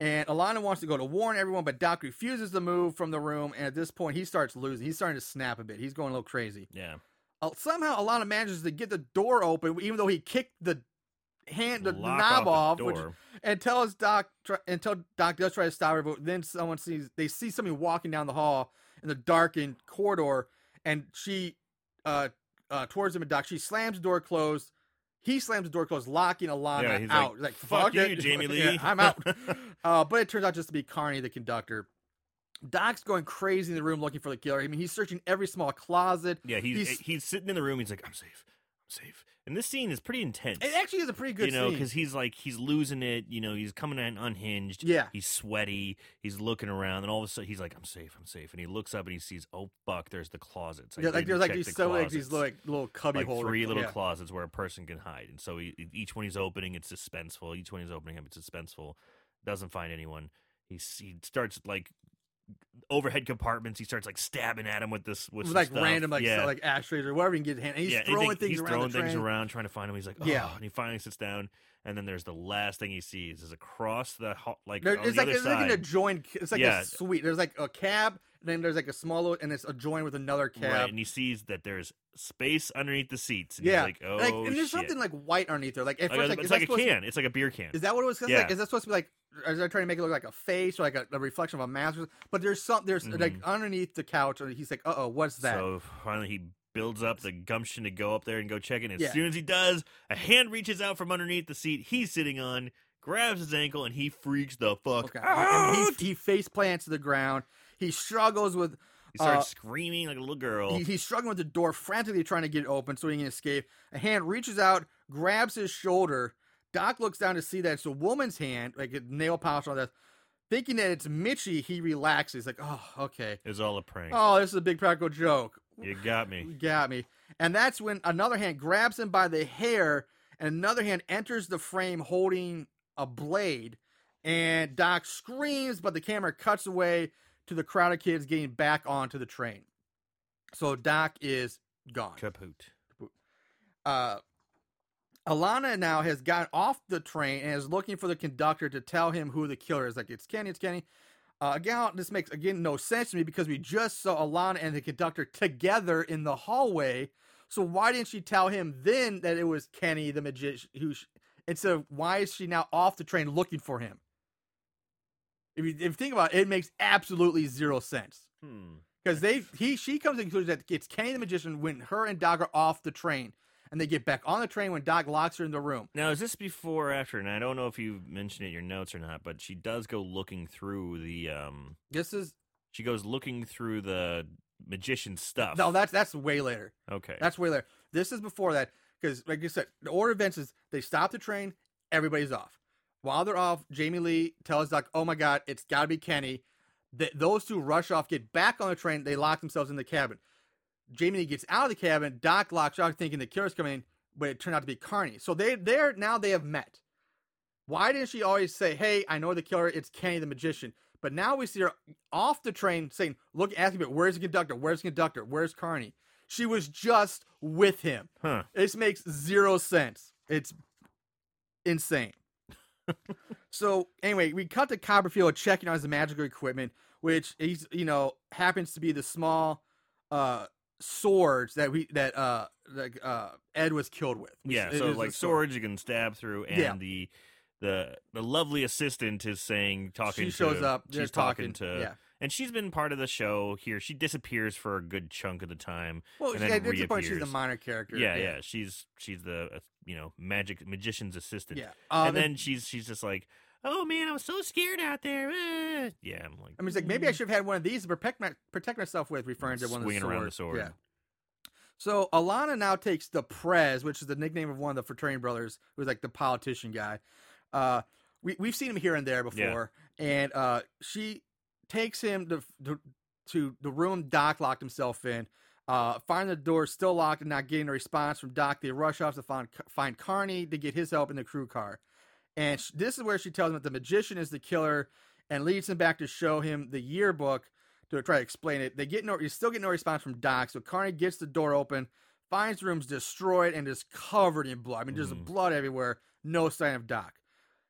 And Alana wants to go to warn everyone, but Doc refuses to move from the room. And at this point, he starts losing. He's starting to snap a bit. He's going a little crazy. yeah. Uh, somehow, Alana manages to get the door open, even though he kicked the hand, the, Lock knob off, the which, and tells Doc try, until Doc does try to stop her, but then someone sees they see somebody walking down the hall in the darkened corridor, and she uh uh towards him and Doc, she slams the door closed. He slams the door closed, locking Alana Yeah, he's out. like, Like, "Fuck you, it." Jamie Yeah, Lee. I'm out. uh, but it turns out just to be Carney, the conductor. Doc's going crazy in the room looking for the killer. I mean, he's searching every small closet. Yeah, he's, He's- he's sitting in the room. He's like, I'm safe. And this scene is pretty intense. It actually is a pretty good you know, scene. because he's like he's losing it. You know, he's coming in unhinged. Yeah. he's sweaty. He's looking around, and all of a sudden he's like, "I'm safe. I'm safe." And he looks up and he sees, "Oh fuck, there's the closets." I yeah, like there's like these the so like these like little cubby like holders. three little yeah. closets where a person can hide. And so he, each one he's opening, it's suspenseful. Each one he's opening up, it's suspenseful. Doesn't find anyone. He he starts like overhead compartments. He starts like stabbing at him with this with With, like stuff. random like yeah. like ashtrays or whatever he can get his hand. And he's yeah, throwing anything- things he's around throwing things around, trying to find him. He's like, oh, Yeah. and he finally sits down. And then there's the last thing he sees is across the ho- like There, it's the like it's like an side. adjoined. It's like Yeah. a suite. There's like a cab, and then there's like a small and it's adjoined with another cab. Right, and he sees that there's space underneath the seats. And yeah, he's like, oh, like, and oh, there's shit. something like white underneath there. Like at Like, first, like, it's like a supposed to- can. It's like a beer can. Is that what it was? Yeah. Like, is that supposed to be like? Is that trying to make it look like a face or like a, a reflection of a mask? But there's some. There's like underneath the couch, and he's like, "Uh oh, what's that?" Mm-hmm. So finally, he builds up the gumption to go up there and go check it. And as Yeah. soon as he does, a hand reaches out from underneath the seat he's sitting on, grabs his ankle, and he freaks the fuck okay, out. and he, he face plants to the ground. He struggles with. He starts uh, screaming like a little girl. He, he's struggling with the door, frantically trying to get it open so he can escape. A hand reaches out, grabs his shoulder. Doc looks down to see that it's a woman's hand, like a nail polish on that. Thinking that it's Mitchie, he relaxes, like, oh, okay. It's all a prank. Oh, this is a big practical joke. You got me. You got me. And that's when another hand grabs him by the hair, and another hand enters the frame holding a blade. And Doc screams, but the camera cuts away to the crowd of kids getting back onto the train. So Doc is gone. Kaput. Uh, Alana now has gotten off the train and is looking for the conductor to tell him who the killer is. Like, it's Kenny, it's Kenny. Uh, again, this makes, again, no sense to me because we just saw Alana and the conductor together in the hallway. So why didn't she tell him then that it was Kenny, the magician, who, sh- instead of why is she now off the train looking for him? If you, if you think about it, it makes absolutely zero sense Hmm. because they he she comes to the conclusion that it's Kenny the magician when her and Doc are off the train, and they get back on the train when Doc locks her in the room. Now, is this before or after? And I don't know if you mentioned it in your notes or not, but she does go looking through the. um This is She goes looking through the magician stuff. no, that's that's way later. okay. That's way later. This is before that because, like you said, the order of events is they stop the train, everybody's off. While they're off, Jamie Lee tells Doc, "Oh my God, it's got to be Kenny." Th- those two rush off, get back on the train. They lock themselves in the cabin. Jamie gets out of the cabin. Doc locks out, thinking the killer's coming in, but it turned out to be Carney. So they they're now they have met. Why didn't she always say, "Hey, I know the killer. It's Kenny the magician"? But now we see her off the train saying, "Look, asking me, but where's the conductor? Where's the conductor? Where's Carney?" She was just with him. huh. This makes zero sense. It's insane. so anyway, we cut to Copperfield checking on his magical equipment, which he's you know happens to be the small uh swords that we that uh like uh Ed was killed with. Yeah. It So like sword. swords you can stab through, and Yeah. the the the lovely assistant is saying talking. To She shows to, up. She's talking, talking, to. yeah. And she's been part of the show here. She disappears for a good chunk of the time. Well, and yeah, then this point she's a minor character. Yeah, yeah. She's she's the uh, you know magic magician's assistant. Yeah. Um, and then she's she's just like, oh man, I was so scared out there. ah." Yeah, I'm like, I mean, it's like maybe I should have had one of these to protect my, protect myself with, referring to one of the Swinging around the sword. Yeah. So Alana now takes the Prez, which is the nickname of one of the fraternity brothers, who's like the politician guy. Uh, we we've seen him here and there before, and uh, she takes him to, to to the room Doc locked himself in. Uh, find the door still locked and not getting a response from Doc. They rush off to find find Carney to get his help in the crew car, and sh- this is where she tells him that the magician is the killer, and leads him back to show him the yearbook to try to explain it. They get no, you still get no response from Doc. So Carney gets the door open, finds the room's destroyed and just covered in blood. I mean, there's Mhm. blood everywhere. No sign of Doc.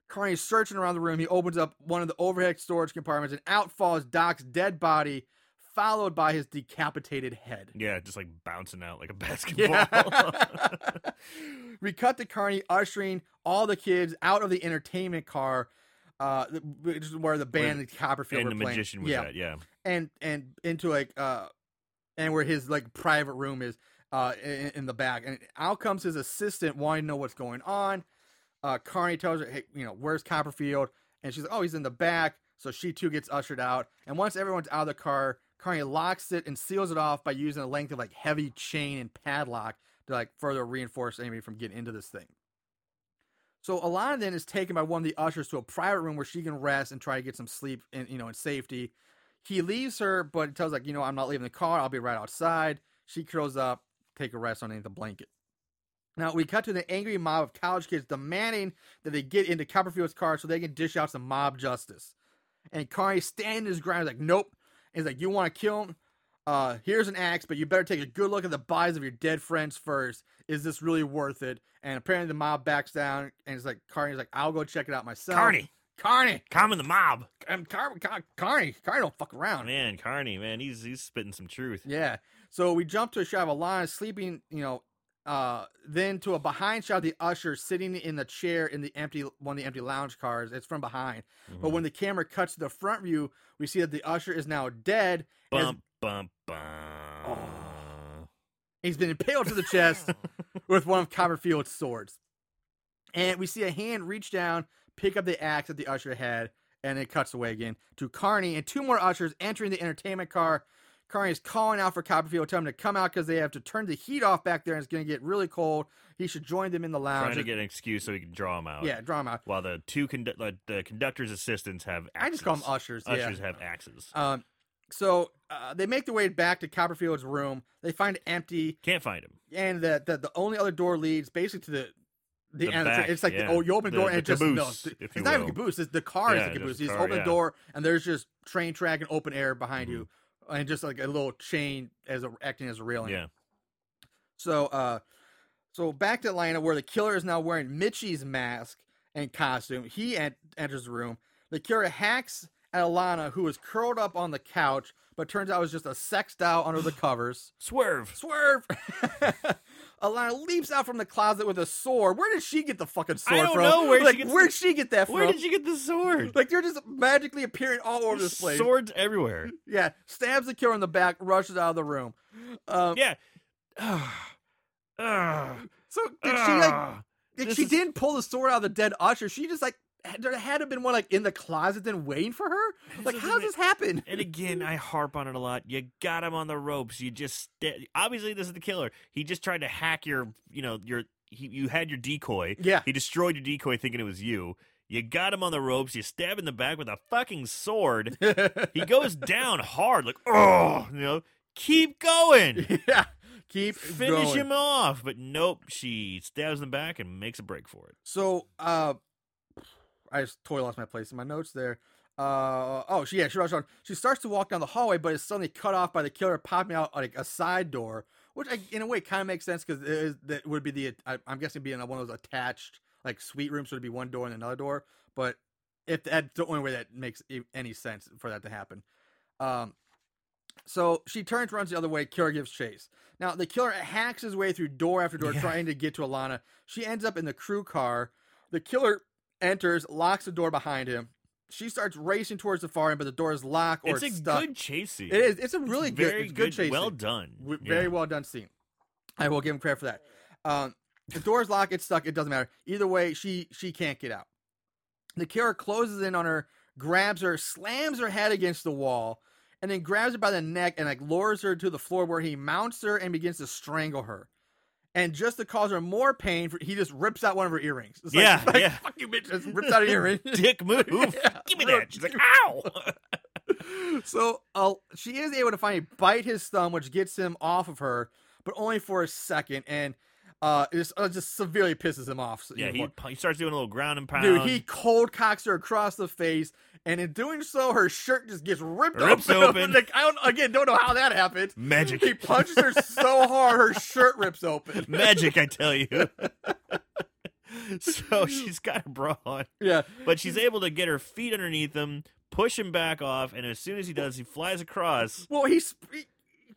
Carney's searching around the room. He opens up one of the overhead storage compartments, and out falls Doc's dead body, followed by his decapitated head. Yeah, just like bouncing out like a basketball. Yeah. we cut to Carney ushering all the kids out of the entertainment car, uh, which is where the band Where- the Copperfield and the playing. magician was yeah, at. Yeah. and and into like uh, and where his like private room is, uh, in, in the back. And out comes his assistant wanting to know what's going on. Uh, Carney tells her, "Hey, you know, where's Copperfield?" And she's like, "Oh, he's in the back." So she too gets ushered out. And once everyone's out of the car, Carney locks it and seals it off by using a length of like heavy chain and padlock to like further reinforce anybody from getting into this thing. So Alana then is taken by one of the ushers to a private room where she can rest and try to get some sleep and you know in safety. He leaves her, but tells like, you know, I'm not leaving the car. I'll be right outside. She curls up, take a rest underneath the blanket. Now we cut to the angry mob of college kids demanding that they get into Copperfield's car so they can dish out some mob justice. And Carney standing his ground, like, nope. He's like, you want to kill him? Uh, here's an axe, but you better take a good look at the bodies of your dead friends first. Is this really worth it? And apparently the mob backs down, and it's like Carney's like, I'll go check it out myself. Carney, Carney, calm in the mob. um, Car- Car- Carney, Carney don't fuck around. Man, Carney, man, he's he's spitting some truth. Yeah. So we jump to a shot of Alana sleeping, you know, uh, then to a behind shot of the usher sitting in the chair in the empty one of the empty lounge cars. It's from behind. But Mhm. when the camera cuts to the front view, we see that the usher is now dead. as bump bump bump. He's been impaled to the chest with one of Copperfield's swords. And we see a hand reach down, pick up the axe that the usher had, and it cuts away again to Carney and two more ushers entering the entertainment car. Carney is calling out for Copperfield, telling him to come out because they have to turn the heat off back there and it's going to get really cold. He should join them in the lounge. Trying to get an excuse so he can draw him out. yeah, draw him out. While the two condu- like, the conductor's assistants have axes. I just call them ushers. yeah. Ushers have axes. Um, so uh, they make their way back to Copperfield's room. They find it empty. Can't find him. and the, the the only other door leads basically to the the, The end. of the back. It's like yeah. oh, you open the The- door and the it just caboose, no, it's you not even will. caboose. It's the car Yeah, is the caboose. You just car, open yeah. the door and there's just train track and open air behind you, Mm-hmm. And just like a little chain as a, acting as a railing. Yeah. So uh, so back to Alana where the killer is now wearing Mitchie's mask and costume. He en- enters the room. The killer hacks at Alana, who is curled up on the couch, but turns out it was just a sex doll under the covers. Swerve. Swerve! Alana leaps out from the closet with a sword. Where did she get the fucking sword don't from? know where she like, gets where'd the- she get that from? Where did she get the sword? Like they're just magically appearing all over this place. Swords everywhere. Yeah, stabs the killer in the back, rushes out of the room. Um, Yeah. Ah. So did she like? This she is- didn't pull the sword out of the dead usher. She just like there had to have been one like in the closet then waiting for her. Like how doesn't this happen? And again, I harp on it a lot. You got him on the ropes. You just obviously this is the killer. He just tried to hack your, you know, your. He, you had your decoy. Yeah. He destroyed your decoy, thinking it was you. You got him on the ropes. You stab in the back with a fucking sword. he goes down hard, like oh, you know. Keep going. yeah, keep Finish going. him off. But nope, she stabs in the back and makes a break for it. So, uh, I just totally lost my place in my notes there. Uh, oh, she yeah, she rushed on. She starts to walk down the hallway, but is suddenly cut off by the killer popping out like a side door, which I, in a way kind of makes sense because that would be the I, I'm guessing being one of those attached like suite rooms, so it'd be one door and another door. But if that's the only way that makes any sense for that to happen. Um, so she turns, runs the other way. Killer gives chase. Now the killer hacks his way through door after door, Yeah. trying to get to Alana. She ends up in the crew car. The killer enters, locks the door behind him. She starts racing towards the far end, but the door is locked or it's it's, a stuck. good chase. It is. It's a really It's good, very it's good chase. Well done. W- Yeah. Very well done scene. I will give him credit for that. Um, the door's locked. It's stuck. It doesn't matter. Either way, she she can't get out. The killer closes in on her, grabs her, slams her head against the wall, and then grabs her by the neck and like lowers her to the floor where he mounts her and begins to strangle her. And just to cause her more pain, he just rips out one of her earrings. It's like, Yeah, like, yeah. Fuck you, bitch! Just rips out an earring. Dick move. Yeah. Give me that. She's like, ow. so uh, she is able to finally bite his thumb, which gets him off of her, but only for a second. And uh, it just, uh, just severely pisses him off. Yeah, even he, more. he starts doing a little ground and pound. Dude, he cold cocks her across the face, and in doing so, her shirt just gets ripped Rips open. open. like, I don't again don't know how that happened. magic, He punches her so hard, her shirt rips open. magic, I tell you. so she's got a bra on, Yeah, but she's able to get her feet underneath him, push him back off, and as soon as he does, he flies across. well, he's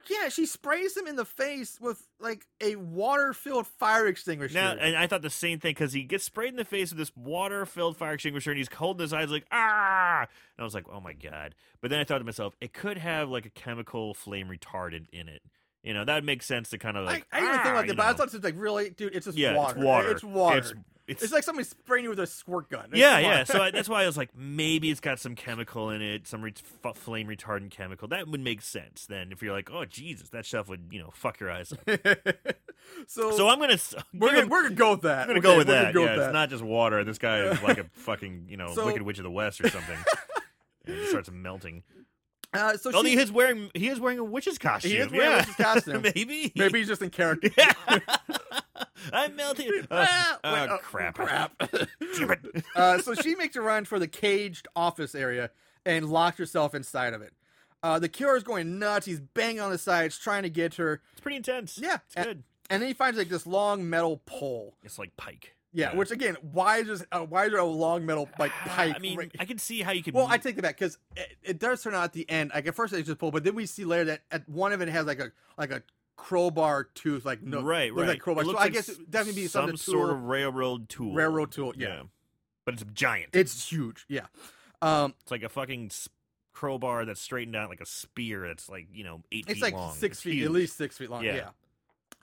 yeah, she sprays him in the face with like a water-filled fire extinguisher. Now, and I thought the same thing because he gets sprayed in the face with this water-filled fire extinguisher, and he's holding his eyes like ah, and I was like, oh my god. But then I thought to myself, it could have like a chemical flame retardant in it. You know, that would make sense to kind of like. I, I didn't even think "Ah," like you that, but I thought it was like really, dude, it's just yeah, water. it's water. It's water. It's, It's, it's, like somebody spraying you with a squirt gun. It's yeah, yeah. So I, that's why I was like, maybe it's got some chemical in it, some re- f- flame retardant chemical. That would make sense. Then if you're like, oh Jesus, that stuff would you know fuck your eyes up. so, so I'm gonna we're gonna, we're gonna go with that. I'm gonna Okay, go with that. Go yeah, with it's that. not just water. This guy is like a fucking you know So- Wicked Witch of the West or something. and he starts melting. Uh, so Oh, she, he is wearing he is wearing a witch's costume. He is wearing a witch's costume. maybe. maybe he's just in character. I'm melting. Uh, Ah, oh, wait, oh, crap! crap. Uh, so she makes a run for the caged office area and locks herself inside of it. Uh, the killer is going nuts. He's banging on the sides, trying to get her. It's pretty intense. Yeah, it's and- good. And then he finds like this long metal pole. It's like Pike. Yeah, Yeah. which again, why is there, uh, why is there a long metal like pike? I mean, right- I can see how you could. well, I take it back because it, it does turn out at the end. Like at first it's just pull, but then we see later that at one of it has like a like a crowbar tooth, like no, right, right. like crowbar. So looks I guess it definitely be some sort of railroad tool. railroad tool. Yeah, but it's giant. it's huge. Yeah, um, It's like a fucking crowbar that's straightened out like a spear. That's like you know eight it's feet like long. six It's feet, huge. at least six feet long. Yeah. Yeah.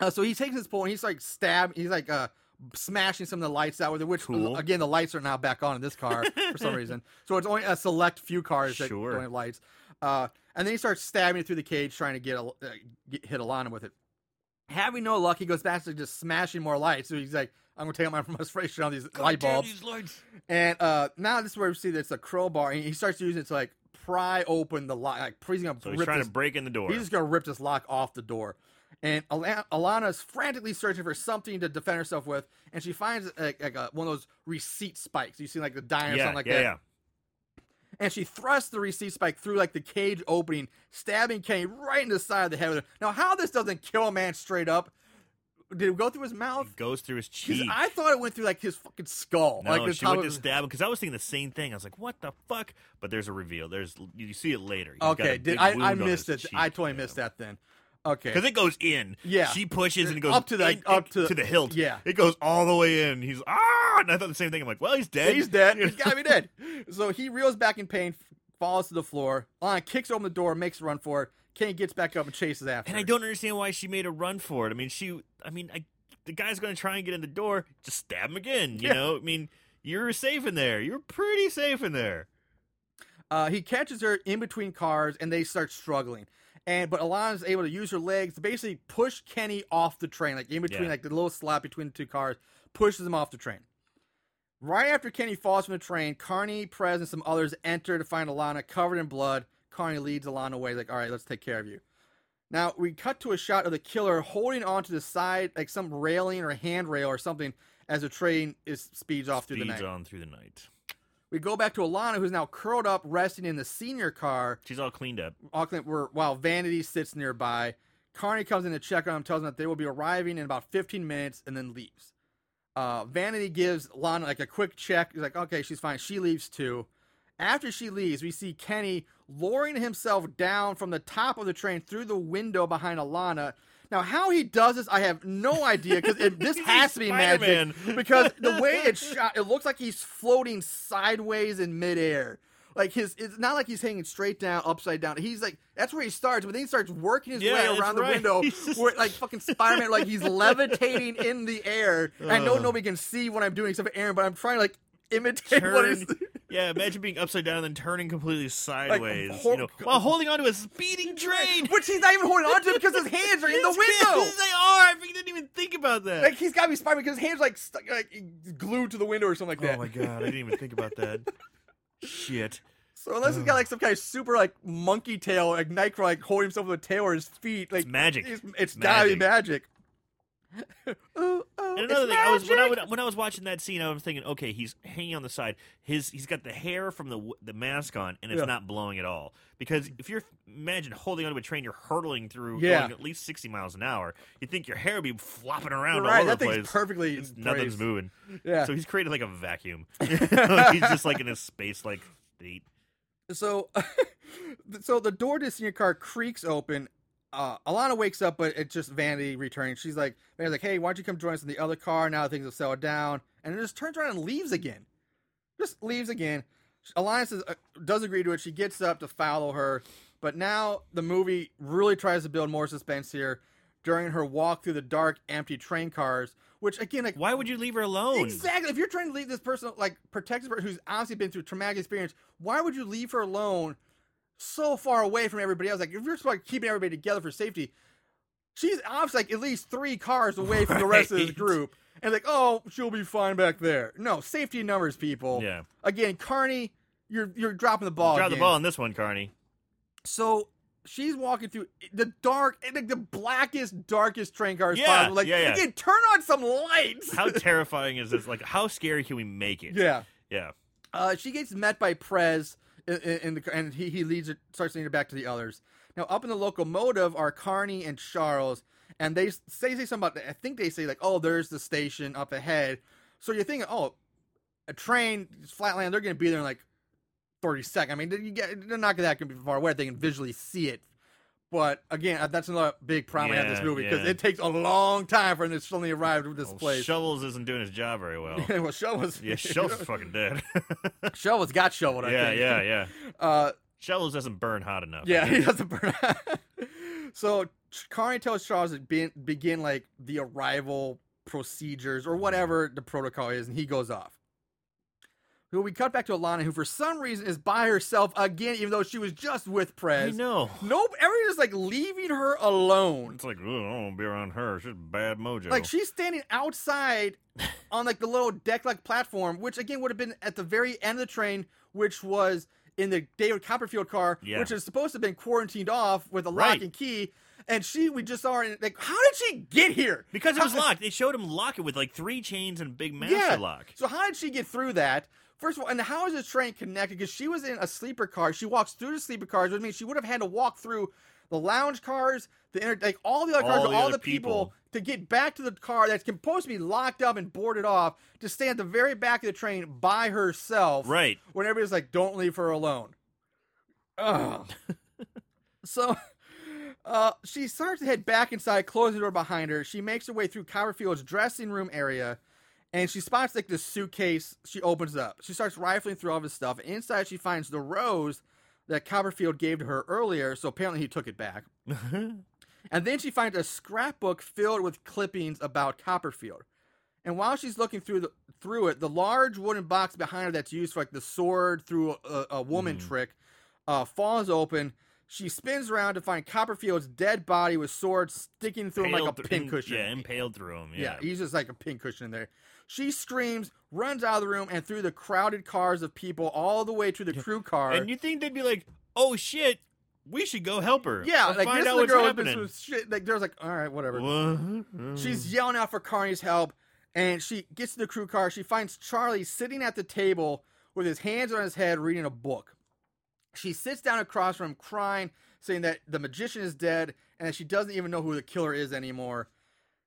Uh, so he takes his pole and he's like stab. He's like uh smashing some of the lights out with it. Which Cool. again, the lights are now back on in this car for some reason. So it's only a select few cars that Sure. don't have lights. Uh, and then he starts stabbing it through the cage, trying to get, a, uh, get hit Alana with it. Having no luck, he goes back to just smashing more lights. So he's like, "I'm gonna take out my frustration on these light bulbs." these lights. And uh, now this is where we see that it's a crowbar, and he starts using it to like pry open the lock. Like he's gonna So he's trying this to break in the door. He's just gonna rip this lock off the door. And Alana, Alana's frantically searching for something to defend herself with, and she finds like, like a, one of those receipt spikes. You see like the dime or yeah, something like yeah, that. yeah. And she thrusts the receipt spike through like the cage opening, stabbing Kenny right in the side of the head. Now, how this doesn't kill a man straight up? Did it go through his mouth? It goes through his cheek. I thought it went through like his fucking skull. No, like she went to stab him because I was thinking the same thing. I was like, "What the fuck?" But there's a reveal. There's you see it later. He's Okay, did I? I missed it. cheek, I totally you know. missed that then. Okay. Because it goes in. Yeah. She pushes and it goes Up to the- in- up to- to the hilt. yeah. It goes all the way in. He's ah, and I thought the same thing. I'm like, well, he's dead. He's dead. He's gotta be dead. So he reels back in pain, falls to the floor. Lana kicks open the door, makes a run for it. Kenny gets back up and chases after. And her. I don't understand why she made a run for it. I mean, she. I mean, I, the guy's going to try and get in the door. Just stab him again. You Yeah. know. I mean, you're safe in there. You're pretty safe in there. Uh, he catches her in between cars, and they start struggling. And but Alana's able to use her legs to basically push Kenny off the train, like in between, Yeah. like the little slot between the two cars, pushes him off the train. Right after Kenny falls from the train, Carney, Prez, and some others enter to find Alana covered in blood. Carney leads Alana away, like, all right, let's take care of you. Now, we cut to a shot of the killer holding onto the side, like some railing or handrail or something, as the train is speeds off through the Speeds night. on through the night. We go back to Alana, who's now curled up, resting in the senior car, She's all cleaned up. Auckland, where while Vanity sits nearby. Carney comes in to check on him, tells him that they will be arriving in about 15 minutes, and then leaves. Uh, Vanity gives Lana like a quick check. He's like, okay, she's fine. She leaves too. After she leaves, we see Kenny lowering himself down from the top of the train through the window behind Alana. Now, how he does this, I have no idea because this has to be magic. Spider-Man. Because the way it's shot, it looks like he's floating sideways in midair. Like his, it's not like he's hanging straight down, upside down. He's like that's where he starts, but then he starts working his Yeah, way around the right. window, just- where, like fucking Spider Man, like he's levitating in the air. I know uh. nobody can see what I'm doing except for Aaron, but I'm trying to like imitate Turn, he's. yeah, imagine being upside down and then turning completely sideways, hor- you know, while holding onto a speeding train. Which he's not even holding on to because his hands are in the window. hands, They are. I didn't even think about that. Like he's got to be Spider because his hands like stuck, like glued to the window or something like that. oh my god, I didn't even think about that. Shit. So unless he's got like some kind of super like monkey tail, like Nightcrawler, like holding himself with a tail or his feet, like It's magic. It's, it's gotta be magic. ooh, And another thing, I was when I, would, when I was watching that scene, I was thinking, okay, he's hanging on the side. His he's got the hair from the the mask on, and it's Yeah. not blowing at all. Because if you're imagine holding onto a train, you're hurtling through, Yeah. going at least sixty miles an hour. You think your hair would be flopping around You're all right, over the place. perfectly It's- nothing's moving. Yeah. So he's created like a vacuum. he's just like in a space like state. So, so the door to the senior car creaks open. Uh, Alana wakes up, but it's just Vanity returning. She's like, Vanity's like, hey, why don't you come join us in the other car? Now things have settled down. And it just turns around and leaves again. Just leaves again. Alana says, uh, does agree to it. She gets up to follow her. But now the movie really tries to build more suspense here during her walk through the dark, empty train cars, which again, like, Why would you leave her alone? Exactly. If you're trying to leave this person, like protect this person who's obviously been through a traumatic experience, why would you leave her alone so far away from everybody else? Like, if you're supposed to keeping everybody together for safety, she's obviously like at least three cars away from the rest of this Right. group. And like, oh, she'll be fine back there. No, safety numbers, people. Yeah. Again, Carney, you're you're dropping the ball. Drop the ball on this one, Carney. So she's walking through the dark, like the blackest, darkest train cars Yeah, possible. Like, yeah, yeah. again, turn on some lights. How terrifying is this? Like, how scary can we make it? yeah. Yeah. Uh, she gets met by Prez, in, the, and he, he leads her, starts leading it back to the others. Now, up in the locomotive are Carney and Charles, and they say, say something about, I think they say, like, oh, there's the station up ahead. So you're thinking, oh, a train, flatland, they're to be there in like 30 seconds. I mean, you get, they're not that to be far away. They can visually see it. But again, uh, that's another big problem I have with this movie because yeah. it takes a long time for them to suddenly arrive at this Well, place. Shovels isn't doing his job very well. well, Shovels, Yeah, Shovels is fucking dead. Shovels got shoveled. I yeah, think. yeah, yeah. Uh, Shovels doesn't burn hot enough. Yeah, he doesn't burn out. so Carney tells Charles to be, begin like the arrival procedures or whatever the protocol is, and he goes off. Who we cut back to Alana, who for some reason is by herself again, even though she was just with Prez. I Prez. know. Nope, everyone is like leaving her alone. It's like, oh, I don't want to be around her. She's bad mojo. Like she's standing outside on like the little deck like platform, which again would have been at the very end of the train, which was in the David Copperfield car, Yeah. which is supposed to have been quarantined off with a lock Right. and key. And she, we just saw her, and like, how did she get here? because it was How- locked. They showed him lock it with like three chains and a big master Yeah. lock. So how did she get through that? First of all, and how is this train connected? Because she was in a sleeper car. She walks through the sleeper cars, which means she would have had to walk through the lounge cars, the inter- like all the other cars, All the all the people, people. to get back to the car that's supposed to be locked up and boarded off to stay at the very back of the train by herself. Right. When everybody's like, "Don't leave her alone." Ugh. so. Uh, she starts to head back inside, close the door behind her. She makes her way through Copperfield's dressing room area, and she spots like this suitcase. She opens it up. She starts rifling through all of his stuff. Inside, she finds the rose that Copperfield gave to her earlier. So apparently, he took it back. And then she finds a scrapbook filled with clippings about Copperfield. And while she's looking through the through it, the large wooden box behind her that's used for like the sword through a, a woman Mhm. trick uh, falls open. She spins around to find Copperfield's dead body with sword sticking through him like a pincushion. Yeah, impaled through him. Yeah, Yeah. he's just like a pincushion in there. She screams, runs out of the room, and through the crowded cars of people all the way to the crew car. and you think they'd be like, oh shit, we should go help her. yeah, Let's like find this out is the what's girl happening. been shit. Like there's like, all right, whatever. What? She's yelling out for Carney's help, and she gets to the crew car. She finds Charlie sitting at the table with his hands on his head reading a book. She sits down across from him, crying, saying that the magician is dead and that she doesn't even know who the killer is anymore.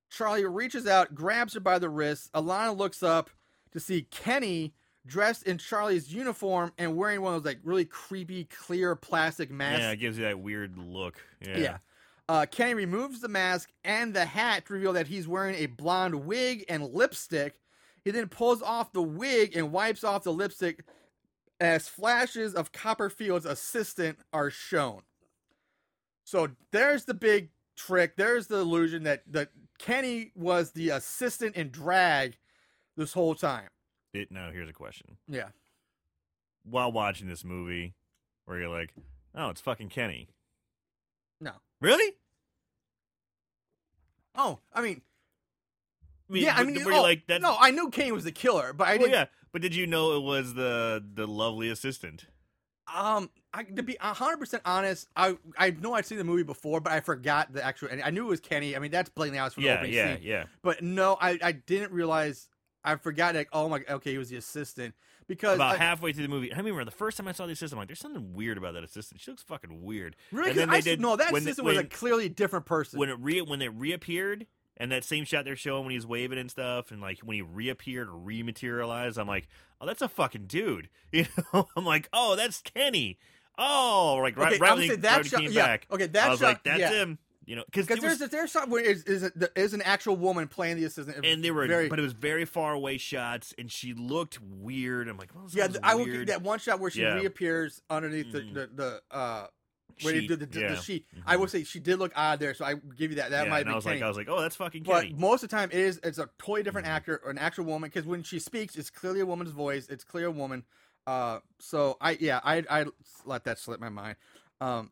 Charlie reaches out, grabs her by the wrist. Alana looks up to see Kenny dressed in Charlie's uniform and wearing one of those like really creepy clear plastic masks. yeah, it gives you that weird look. Yeah. Yeah. Uh, Kenny removes the mask and the hat to reveal that he's wearing a blonde wig and lipstick. He then pulls off the wig and wipes off the lipstick as flashes of Copperfield's assistant are shown. So there's the big trick. There's the illusion that, that Kenny was the assistant in drag this whole time. It, now, here's a question. Yeah. While watching this movie, where you're like, oh, it's fucking Kenny. No. Really? Oh, I mean, I mean, yeah, I mean, were you oh, like that? no, I knew Kenny was the killer, but I well, didn't. yeah, but did you know it was the the lovely assistant? Um, I, to be hundred percent honest, I I know I'd seen the movie before, but I forgot the actual. And I knew it was Kenny. I mean, that's blatantly obvious from the Yeah, opening yeah, scene. yeah. But no, I I didn't realize. I forgot. Like, oh my, okay, he was the assistant because About I, halfway through the movie, I remember the first time I saw the assistant, I'm like, "There's something weird about that assistant. She looks fucking weird." really, and then they I did- no, that when- assistant was a clearly different person. When it re when it reappeared, and that same shot they're showing when he's waving and stuff, and like when he reappeared or rematerialized, I'm like, "Oh, that's a fucking dude." You know, I'm like, "Oh, that's Kenny." Oh, like right, Okay, right when he, that right shot- came yeah, back. okay, that I was shot- like, "That's yeah. him." You know, because there's there's some where is is, is an actual woman playing the assistant, and they were, very but it was very far away shots, and she looked weird. I'm like, well, yeah. I will that one shot where she Yeah. reappears underneath the, Mhm. the the uh they Sheet, do the, the, yeah. the sheet. I Mhm. will say she did look odd there, so I give you that. That yeah, might and be I was Kenny. like, I was like, oh, that's fucking but Kenny. most of the time, it is it's a totally different Mhm. actor or an actual woman because when she speaks, it's clearly a woman's voice. It's clear a woman. Uh, so I yeah I I let that slip my mind. Um,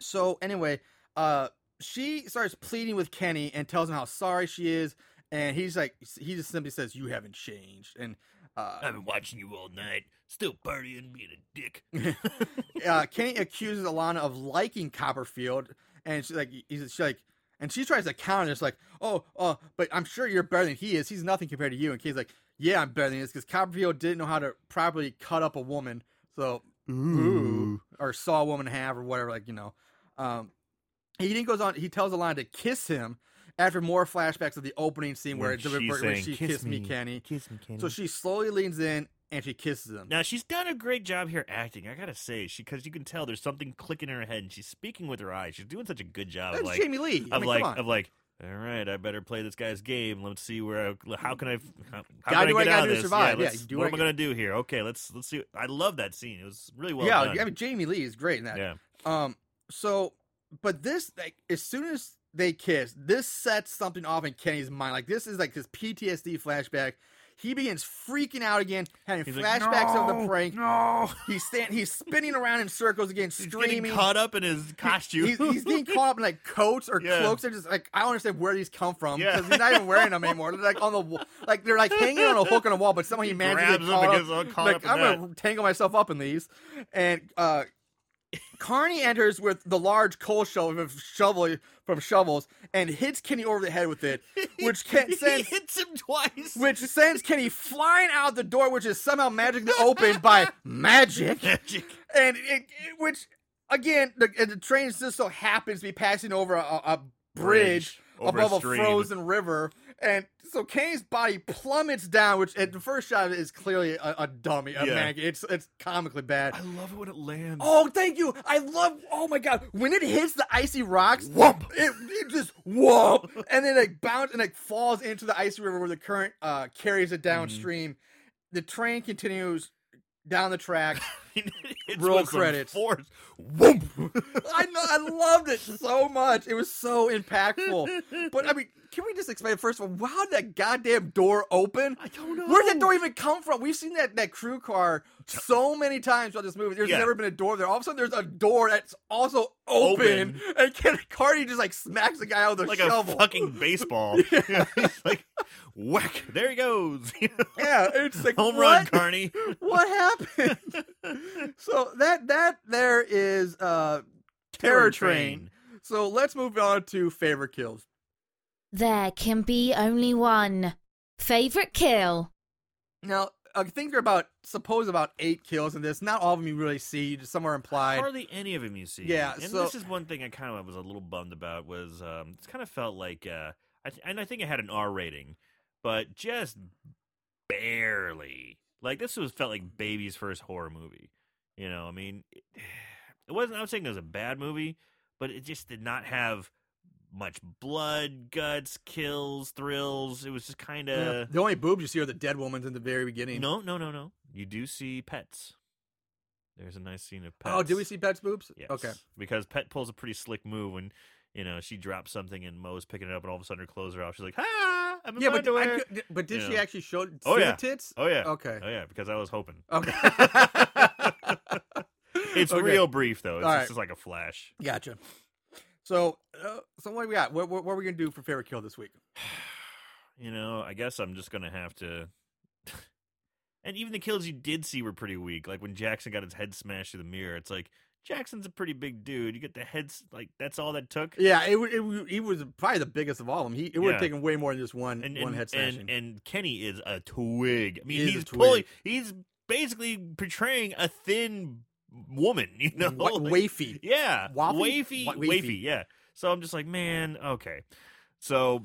so anyway, uh, she starts pleading with Kenny and tells him how sorry she is, and he's like he just simply says you haven't changed, and uh, I've been watching you all night, still partying, being a dick. uh, Kenny accuses Alana of liking Copperfield, and she's like, he's she's like, and she tries to counter. It's like, oh, uh, but I'm sure you're better than he is. He's nothing compared to you. And Kenny's like, yeah, I'm better than this because Copperfield didn't know how to properly cut up a woman, so ooh, or saw a woman have or whatever. Like you know, um, he then goes on. He tells Alana to kiss him after more flashbacks of the opening scene where, Where the- she's where, where saying, she "Kiss kissed me, me, Kenny. Kiss me, Kenny. So she slowly leans in and she kisses him. Now she's done a great job here acting. I gotta say, she because you can tell there's something clicking in her head, and she's speaking with her eyes. She's doing such a good job That's of like Jamie Lee. I of mean, like of like. All right, I better play this guy's game. Let's see where. I, how can I? How, how Gotta can do I what I out of this? survive. Yeah, Yeah, do what what am I I gonna do here? Okay, let's let's see. I love that scene. It was really well yeah, done. I mean Jamie Lee is great in that. yeah, Um. So, but this like as soon as they kiss, this sets something off in Kenny's mind. Like this is like this PTSD flashback. He begins freaking out again, having He's like, flashbacks of the prank. No, He's stand, he's spinning around in circles again, he's screaming. getting caught up in his costume. He's, he's getting caught up in like coats or Yeah. cloaks. They're just like I don't understand where these come from Yeah. because he's not even wearing them anymore. They're like on the like they're like hanging on a hook on a wall, but somehow he, He manages to get them caught up. like I'm that. gonna tangle myself up in these, and uh, Carney enters with the large coal shovel shovel from shovels and hits Kenny over the head with it, which can, he sends hits him twice. which sends Kenny flying out the door, which is somehow magically opened by magic Magic. and it, it- which again the, the train just so happens to be passing over a, a bridge, over above a, stream. frozen river and so Kane's body plummets down which at the first shot is clearly a, a dummy a Yeah. it's it's comically bad I love it when it lands. Oh, thank you. I love. Oh my god, when it hits the icy rocks, Whoop. It, it just whoop, and then it bounces and it falls into the icy river where the current uh, carries it downstream. The train continues down the track. It's Roll credits. Force. Whoop. I know, I loved it so much. It was so impactful. But I mean, can we just explain first of all, how did that goddamn door open? I don't know. Where did that door even come from? We've seen that, that crew car so many times throughout this movie. There's Yeah. never been a door there. All of a sudden, there's a door that's also open, Open. and Ken Cardi just like smacks the guy out with a like shovel. a fucking baseball. He's like, whack! There he goes. yeah, it's like Home what? run, Carney. what happened? so that that there is uh Terror Train. So let's move on to favorite kills. There can be only one. Favorite kill? Now, I think there are about suppose about eight kills in this. Not all of them you really see, just somewhere implied. Hardly any of them you see. Yeah, and so- this is one thing I kind of was a little bummed about. Was um, it kind of felt like, uh, I th- and I think it had an R rating, but just barely. Like this was felt like baby's first horror movie. You know, I mean, it, it wasn't. I was saying it was a bad movie, but it just did not have much blood, guts, kills, thrills. It was just kind Yeah. of. The only boobs you see are the dead woman's in the very beginning. No, no, no, no. You do see pets. There's a nice scene of pets. Oh, do we see Pet's boobs? Yes. Okay. Because Pet pulls a pretty slick move when, you know, she drops something and Mo's picking it up and all of a sudden her clothes are off. She's like, ah, I'm in Yeah, but I but did You she know. actually show Oh, yeah. the tits? Oh, yeah. Okay. Oh, yeah, because I was hoping. Okay. It's Okay. real brief, though. It's All just, right. just like a flash. Gotcha. So, uh, so what we got? What, what, what are we gonna do for favorite kill this week? You know, I guess I'm just going to have to. And even the kills you did see were pretty weak. Like when Jackson got his head smashed through the mirror, it's like Jackson's a pretty big dude. You get the heads like that's all that took. Yeah, it, would- it, he was probably the biggest of all of them. He it would Yeah. have taken way more than just one And one and, head smashing. and and Kenny is a twig. I mean, He he's twig. pulling. He's basically portraying a thin woman. You know, Wa- Like- wafy. Yeah, Waffy? wafy, Wa- wafy, wafy. Yeah. So I'm just like, man, okay. So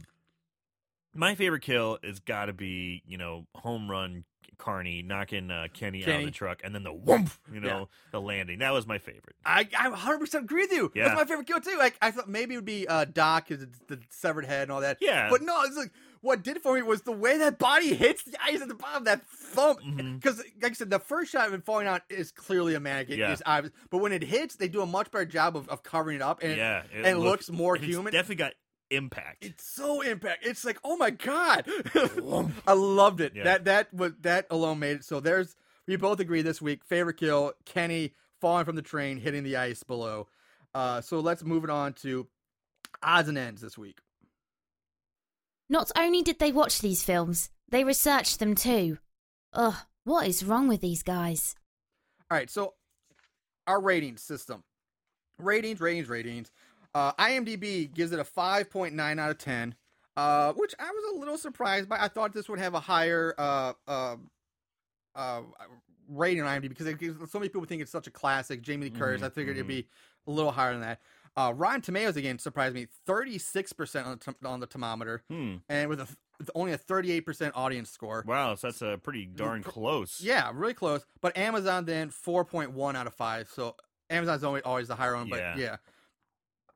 my favorite kill has got to be, you know, home run Carney knocking uh, Kenny, out of the truck, and then the whoomp, you know, the landing. That was my favorite. I I 100 percent agree with you. Yeah. That's my favorite kill too. Like I thought maybe it would be uh, Doc because it's the severed head and all that. Yeah. but no, it's like what did it for me was the way that body hits the ice at the bottom. That thump, Mhm. because like I said, the first shot of it falling out is clearly a mannequin. Yeah. Obvious, but when it hits, they do a much better job of, of covering it up, and it- yeah, and it looked- looks more it's human. Definitely got impact. It's so impact. It's like, oh my god, I loved it. Yeah. That that was that alone made it. So there's we both agree this week. Favorite kill: Kenny falling from the train, hitting the ice below. Uh, so let's move it on to odds and ends this week. Not only did they watch these films, they researched them too. Ugh, what is wrong with these guys? All right, so our rating system, ratings, ratings, ratings. Uh, IMDb gives it a 5.9 out of 10, uh, which I was a little surprised by. I thought this would have a higher uh, uh, uh, rating on IMDb because it, so many people think it's such a classic. Jamie Lee Curtis, Mhm, I figured it'd mhm. be a little higher than that. Uh, Rotten Tomatoes again surprised me, 36% on the, t- on the thermometer, Hmm. and with, a, only a 38% audience score. Wow, so that's a pretty darn close. Yeah, really close. But Amazon then four point one out of five. So Amazon's always always the higher one. But Yeah. yeah.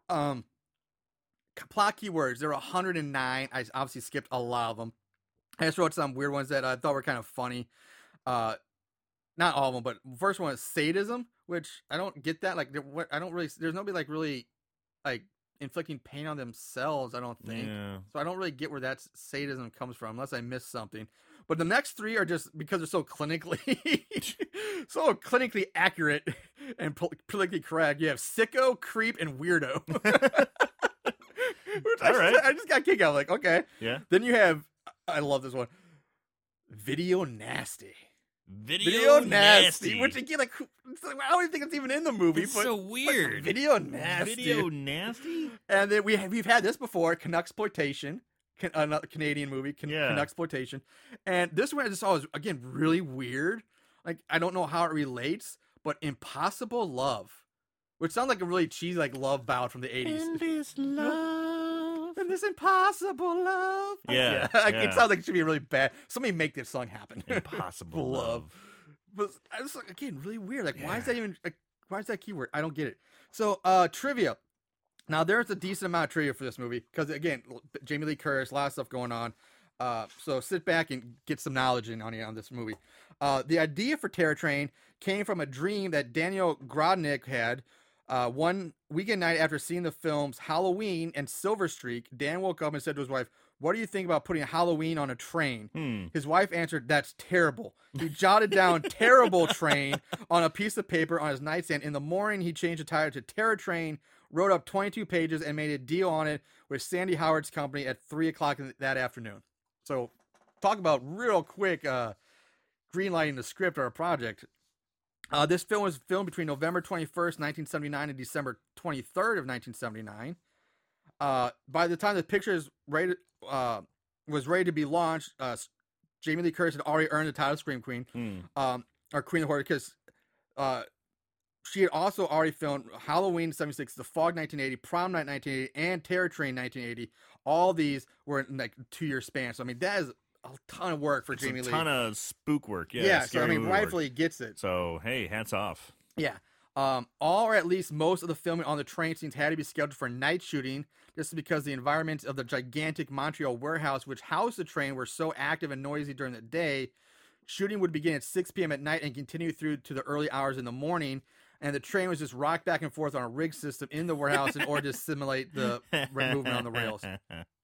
Um, plot keywords. There are 109. I obviously skipped a lot of them. I just wrote some weird ones that I thought were kind of funny. Uh, not all of them, but first one is sadism, which I don't get that. Like, what I don't really. There's nobody like really, like inflicting pain on themselves. I don't think. Yeah. So I don't really get where that sadism comes from, unless I miss something. But the next three are just because they're so clinically, so clinically accurate and pol- politically correct. You have sicko, creep, and weirdo. Which I, All just. I just got kicked out. Like, okay. Yeah. Then you have, I love this one, video nasty. Video, nasty. Which again, like, I don't even think it's even in the movie. It's but so weird. Video nasty. Video nasty. And then we have, we've had this before, Canucksploitation, Can, uh, another Canadian movie, Can, Yeah. Canucksploitation. And this one I just saw was again really weird. Like I don't know how it relates, but Impossible Love, which sounds like a really cheesy like love ballad from the eighties. this love. This impossible love. Yeah, like, yeah. it sounds like it should be really bad. Somebody make this song happen. Impossible love. love. But I was like, again, really weird. Like, why is that even? Like, why is that keyword? I don't get it. So, uh, trivia. Now, there's a decent amount of trivia for this movie because, again, Jamie Lee Curtis, a lot of stuff going on. Uh, so sit back and get some knowledge in on you on this movie. Uh, the idea for Terror Train came from a dream that Daniel Grodnik had. Uh, one weekend night after seeing the films Halloween and Silver Streak, Dan woke up and said to his wife, "What do you think about putting Halloween on a train?" Hmm. His wife answered, That's terrible. He jotted down terrible train on a piece of paper on his nightstand. In the morning, he changed the title to Terror Train, wrote up 22 pages, and made a deal on it with Sandy Howard's company at 3 o'clock that afternoon. So, talk about real quick uh, greenlighting the script or a project. Uh, this film was filmed between November 21st, 1979 and December 23rd of 1979. Uh, by the time the picture is ready, uh, was ready to be launched, uh, Jamie Lee Curtis had already earned the title Scream Queen, Hmm. um, or Queen of Horror, because uh, she had also already filmed Halloween '76, The Fog 1980, Prom Night 1980, and Terror Train 1980. All these were in like two year span. So I mean, that is a ton of work for It's Jamie a Lee. A ton of spook work. Yeah. yeah, so I mean, movie work. rightfully gets it. So hey, hats off. Yeah. Um, all or at least most of the filming on the train scenes had to be scheduled for night shooting. This is because the environments of the gigantic Montreal warehouse, which housed the train, were so active and noisy during the day. Shooting would begin at 6 p.m. at night and continue through to the early hours in the morning. And the train was just rocked back and forth on a rig system in the warehouse in order to simulate the movement on the rails.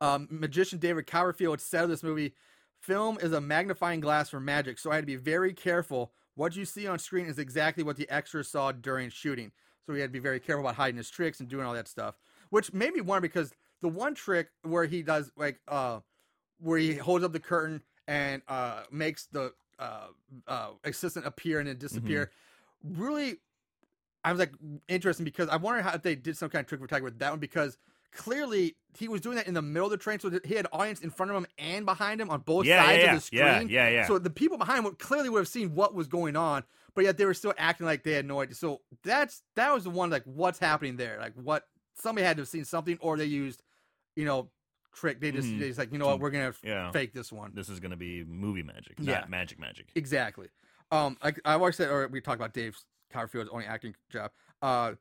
Um, magician David Copperfield said of this movie, "Film is a magnifying glass for magic, so I had to be very careful. What you see on screen is exactly what the extras saw during shooting. So he had to be very careful about hiding his tricks and doing all that stuff, which made me wonder because the one trick where he does like uh, where he holds up the curtain and uh makes the uh, uh, assistant appear and then disappear. Really, I was like interesting because I wonder how if they did some kind of trick for Tiger with that one because clearly he was doing that in the middle of the train, so he had audience in front of him and behind him on both Yeah, sides yeah, of the screen. yeah, yeah, yeah. So the people behind him would- clearly would have seen what was going on, but yet they were still acting like they had no idea. So that's that was the one like what's happening there, like what somebody had to have seen something, or they used, you know, trick. They just Mhm. they just like you know what we're gonna yeah. fake this one. This is to be movie magic, Yeah. not magic magic. Exactly. Um, I, I always said, or we talked about Dave Copperfield's only acting job. Uh,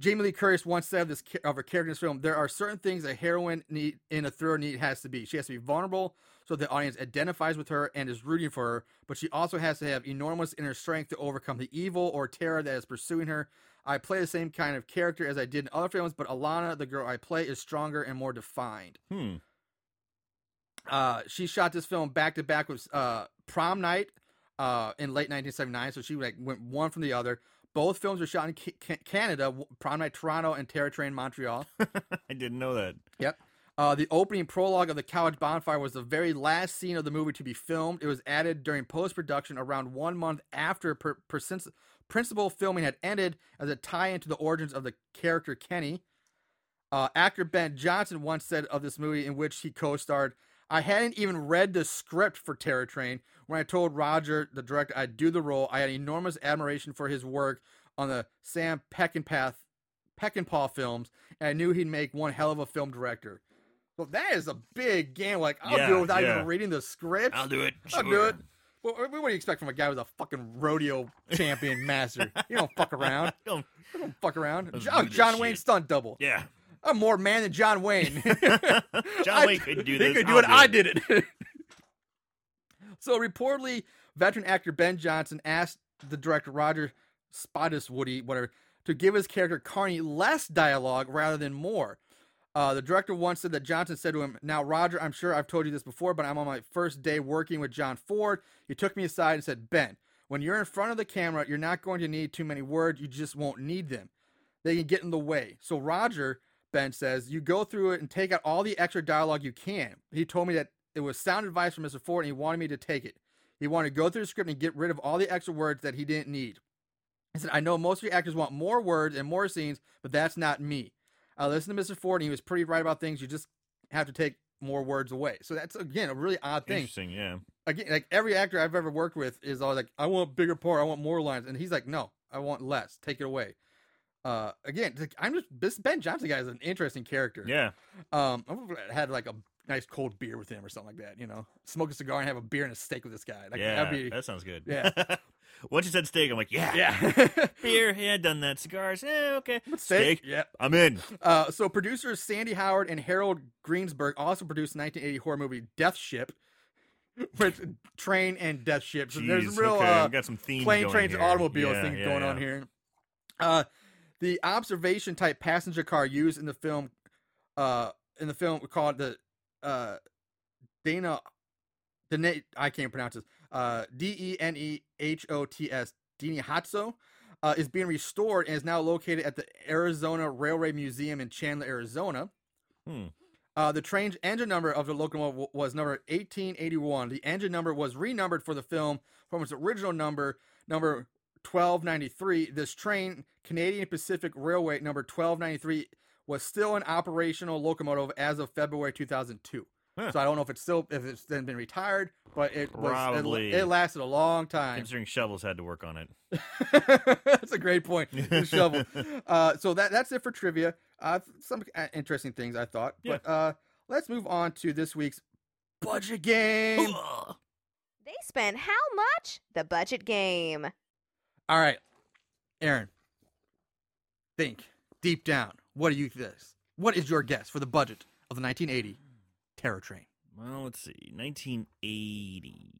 Jamie Lee Curtis once said of this of her character in this film, there are certain things a heroine need in a thriller need has to be. She has to be vulnerable so the audience identifies with her and is rooting for her, but she also has to have enormous inner strength to overcome the evil or terror that is pursuing her. I play the same kind of character as I did in other films, but Alana, the girl I play, is stronger and more defined. Hmm. Uh, she shot this film back to back with uh, Prom Night uh, in late 1979. So she like went one from the other. Both films were shot in Ca- Ca- Canada: Prom Night Toronto and Terror Train Montreal. I didn't know that. Yep. Uh, the opening prologue of the college bonfire was the very last scene of the movie to be filmed. It was added during post production around one month after per- persins- principal filming had ended as a tie into the origins of the character Kenny. Uh, actor Ben Johnson once said of this movie, in which he co starred, I hadn't even read the script for Terror Train. When I told Roger, the director, I'd do the role, I had enormous admiration for his work on the Sam Peckinpah, Peckinpah films, and I knew he'd make one hell of a film director. Well, that is a big gamble. Like, I'll do it without yeah. even reading the script. I'll do it. I'll do it. Well, what do you expect from a guy who's a fucking rodeo champion master? You don't fuck around. Don't- You don't fuck around. Let's oh, John, do John shit. Wayne stunt double. Yeah. I'm more man than John Wayne. John Wayne couldn't do He this. could do I'll it. I it. did it. so reportedly, veteran actor Ben Johnson asked the director Roger Spottiswoody, whatever, to give his character Carney less dialogue rather than more. Uh, the director once said that Johnson said to him, Now, Roger, I'm sure I've told you this before, but I'm on my first day working with John Ford. He took me aside and said, Ben, when you're in front of the camera, you're not going to need too many words. You just won't need them. They can get in the way. So, Roger, Ben says, you go through it and take out all the extra dialogue you can. He told me that it was sound advice from Mr. Ford and he wanted me to take it. He wanted to go through the script and get rid of all the extra words that he didn't need. He said, I know most of your actors want more words and more scenes, but that's not me. I listened to Mr. Ford and he was pretty right about things. You just have to take more words away. So that's again a really odd thing. Interesting. Yeah. Again, like every actor I've ever worked with is always like, I want bigger part, I want more lines, and he's like, No, I want less. Take it away. Uh, again, I'm just this Ben Johnson guy is an interesting character. Yeah. Um, I had like a nice cold beer with him or something like that. You know, smoke a cigar and have a beer and a steak with this guy. Like, yeah. that'd be That sounds good. Yeah. Once you said steak, I'm like, yeah. yeah. Beer. Yeah, done that. Cigars. Yeah. Okay. steak. Yeah. I'm in. Uh, so producers Sandy Howard and Harold Greensburg also produced 1980 horror movie Death Ship, with train and death ship. So there's Jeez, real okay, uh, got some themes plane, going trains, here. and automobiles Yeah, things yeah, going yeah. on here. Uh, the observation type passenger car used in the film, uh, in the film called the uh, Dana, na- I can't pronounce this. Uh, D E N E H O T S Hatso, uh, is being restored and is now located at the Arizona Railway Museum in Chandler, Arizona. Hmm. Uh, the train's engine number of the locomotive was number 1881. The engine number was renumbered for the film from its original number, number 1293. This train, Canadian Pacific Railway number 1293, was still an operational locomotive as of February 2002. Huh. So I don't know if it's still if it's then been retired, but it was Probably. it, it lasted a long time. Considering shovels had to work on it. that's a great point. The shovel. Uh, so that that's it for trivia. Uh, some uh, interesting things I thought, Yeah. but uh, let's move on to this week's budget game. They spent how much? The budget game. All right, Aaron, think deep down. What do you guess? What is your guess for the budget of the 1980 Terror Train? Well, let's see. 1980.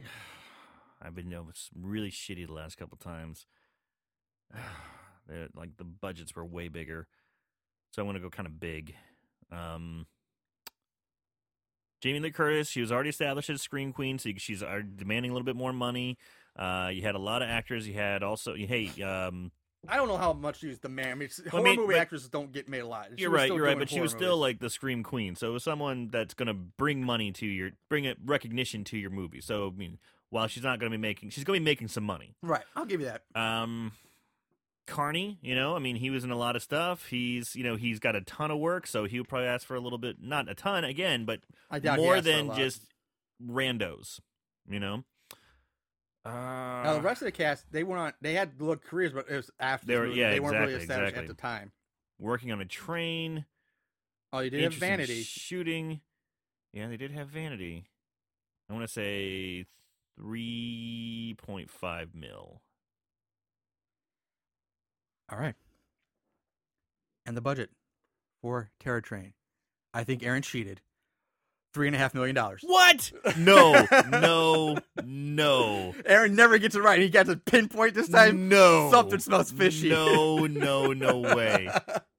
I've been it's really shitty the last couple times. Like the budgets were way bigger, so I want to go kind of big. Um, Jamie Lee Curtis, she was already established as Scream Queen, so she's demanding a little bit more money. Uh, you had a lot of actors. You had also, hey, um, I don't know how much she's the man. I mean, I horror mean, movie actresses don't get made a lot. She You're right, you're right, but she was still like the scream queen. So it was someone that's gonna bring money to your bring it recognition to your movie. So I mean, while she's not gonna be making, she's gonna be making some money. right. I'll give you that. Um, Carney, you know, I mean, he was in a lot of stuff. He's, you know, he's got a ton of work, so he would probably ask for a little bit, not a ton again, but I more asked for a than just randos, you know. Uh, Now the rest of the cast, they went on. They had good careers, but it was after They were- yeah, they weren't really exactly, established exactly. at the time. working on a train. Oh, you did have Vanity. shooting. Yeah, they did have Vanity. I want to say three point five mil. All right. And the budget for Terror Train, I think Aaron cheated. Three and a half million dollars. What? No, no, no, Aaron never gets it right. He got to pinpoint this time. no. Something smells fishy. No, no, no way.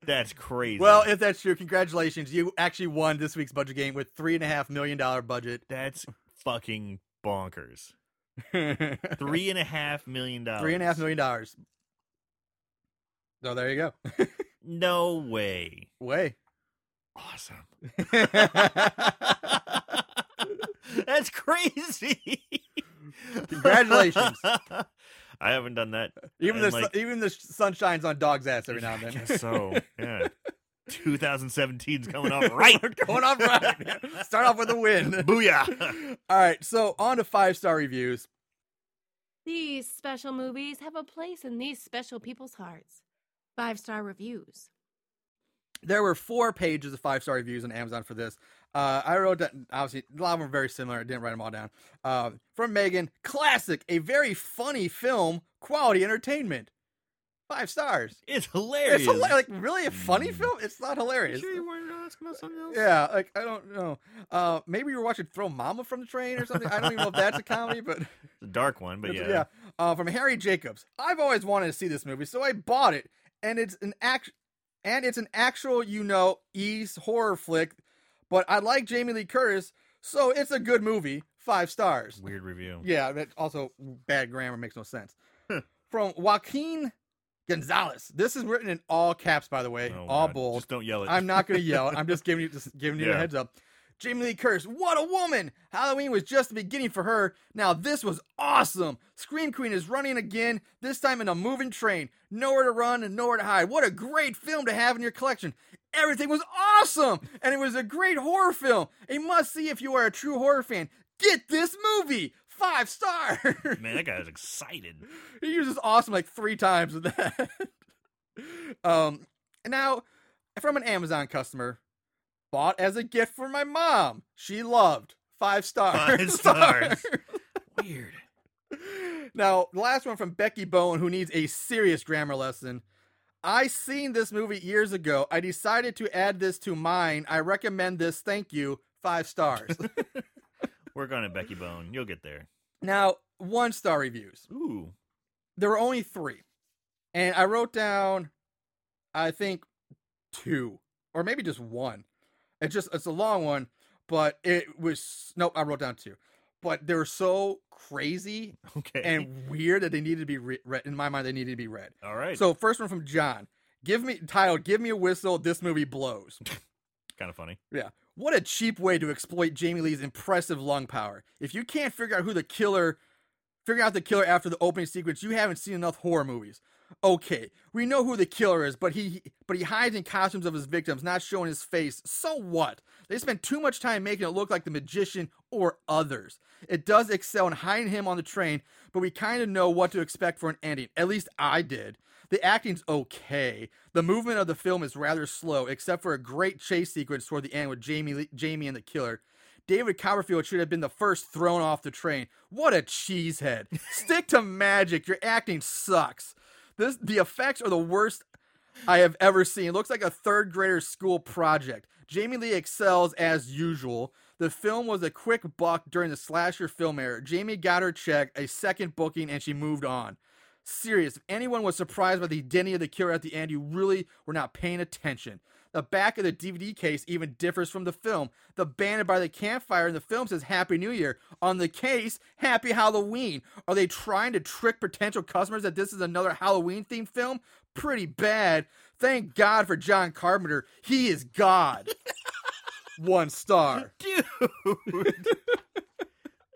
That's crazy. Well, if that's true, congratulations. You actually won this week's budget game with three and a half million dollar budget. that's fucking bonkers. Three Three and a half million dollars. and a half million dollars. So there you go. No way. Way. Awesome. That's crazy. Congratulations. I haven't done that. Even the like- even the sun shines on dog's ass every now and I then. guess so. Yeah. 2017's coming off right. Going off right. Start off with a win. Booyah. All right, so on to five star reviews. These special movies have a place in these special people's hearts. Five star reviews. There were four pages of five star reviews on Amazon for this. Uh, I wrote that obviously a lot of them are very similar. I didn't write them all down. Uh, from Megan, classic, a very funny film, quality entertainment. Five stars. It's hilarious. It's hila- like really a funny film. It's not hilarious. Sure you weren't asking about something else? Yeah, like I don't know. Uh, maybe you were watching Throw Momma from the Train or something. I don't even know if that's a comedy, but It's a dark one, but It's- yeah. Uh, from Harry Jacobs. I've always wanted to see this movie, so I bought it, and it's an act, and it's an actual, you know, ease horror flick. But I like Jamie Lee Curtis, so it's a good movie. Five stars. Weird review. Yeah, that also bad grammar makes no sense. from Joaquin Gonzalez. This is written in all caps, by the way, Oh, all God. bold. Just don't yell it. I'm not going to yell. I'm just giving you just giving you a heads up. Jamie Lee Curtis, what a woman! Halloween was just the beginning for her. Now this was awesome. Scream Queen is running again, this time in a moving train. Nowhere to run and nowhere to hide. What a great film to have in your collection. Everything was awesome, and it was a great horror film. A must see if you are a true horror fan. Get this movie. Five stars. Man, that guy was excited. he uses awesome like three times with that. um, and now from an Amazon customer, bought as a gift for my mom. She loved five stars. Five stars. Weird. now, the last one from Becky Bowen, who needs a serious grammar lesson. I seen this movie years ago. I decided to add this to mine. I recommend this. Thank you. Five stars. Work on it, Becky Bone. You'll get there. now, one star reviews. Ooh. there were only three and i wrote down i think two or maybe just one it's just it's a long one but it was nope i wrote down two but they were so crazy Okay. and weird that they needed to be re- read in my mind they needed to be read All right. so first one from john give me titled give me a whistle this movie blows kind of funny. yeah. What a cheap way to exploit Jamie Lee's impressive lung power. If you can't figure out who the killer figure out the killer after the opening sequence, you haven't seen enough horror movies. Okay, we know who the killer is, but he but he hides in costumes of his victims, not showing his face. So what? They spend too much time making it look like the magician or others. It does excel in hiding him on the train, but we kind of know what to expect for an ending. At least I did. The acting's okay. The movement of the film is rather slow, except for a great chase sequence toward the end with Jamie, Jamie and the killer. David Copperfield should have been the first thrown off the train. What a cheesehead! Stick to magic. Your acting sucks. This the effects are the worst I have ever seen. It looks like a third grader's school project. Jamie Lee excels as usual. The film was a quick buck during the slasher film era. Jamie got her check, a second booking, and she moved on. Serious. If anyone was surprised by the identity of the killer at the end, you really were not paying attention. The back of the DVD case even differs from the film. The banner by the campfire in the film says Happy New Year. On the case, Happy Halloween. Are they trying to trick potential customers that this is another Halloween themed film? Pretty bad. Thank God for John Carpenter. He is God. One star. Dude. that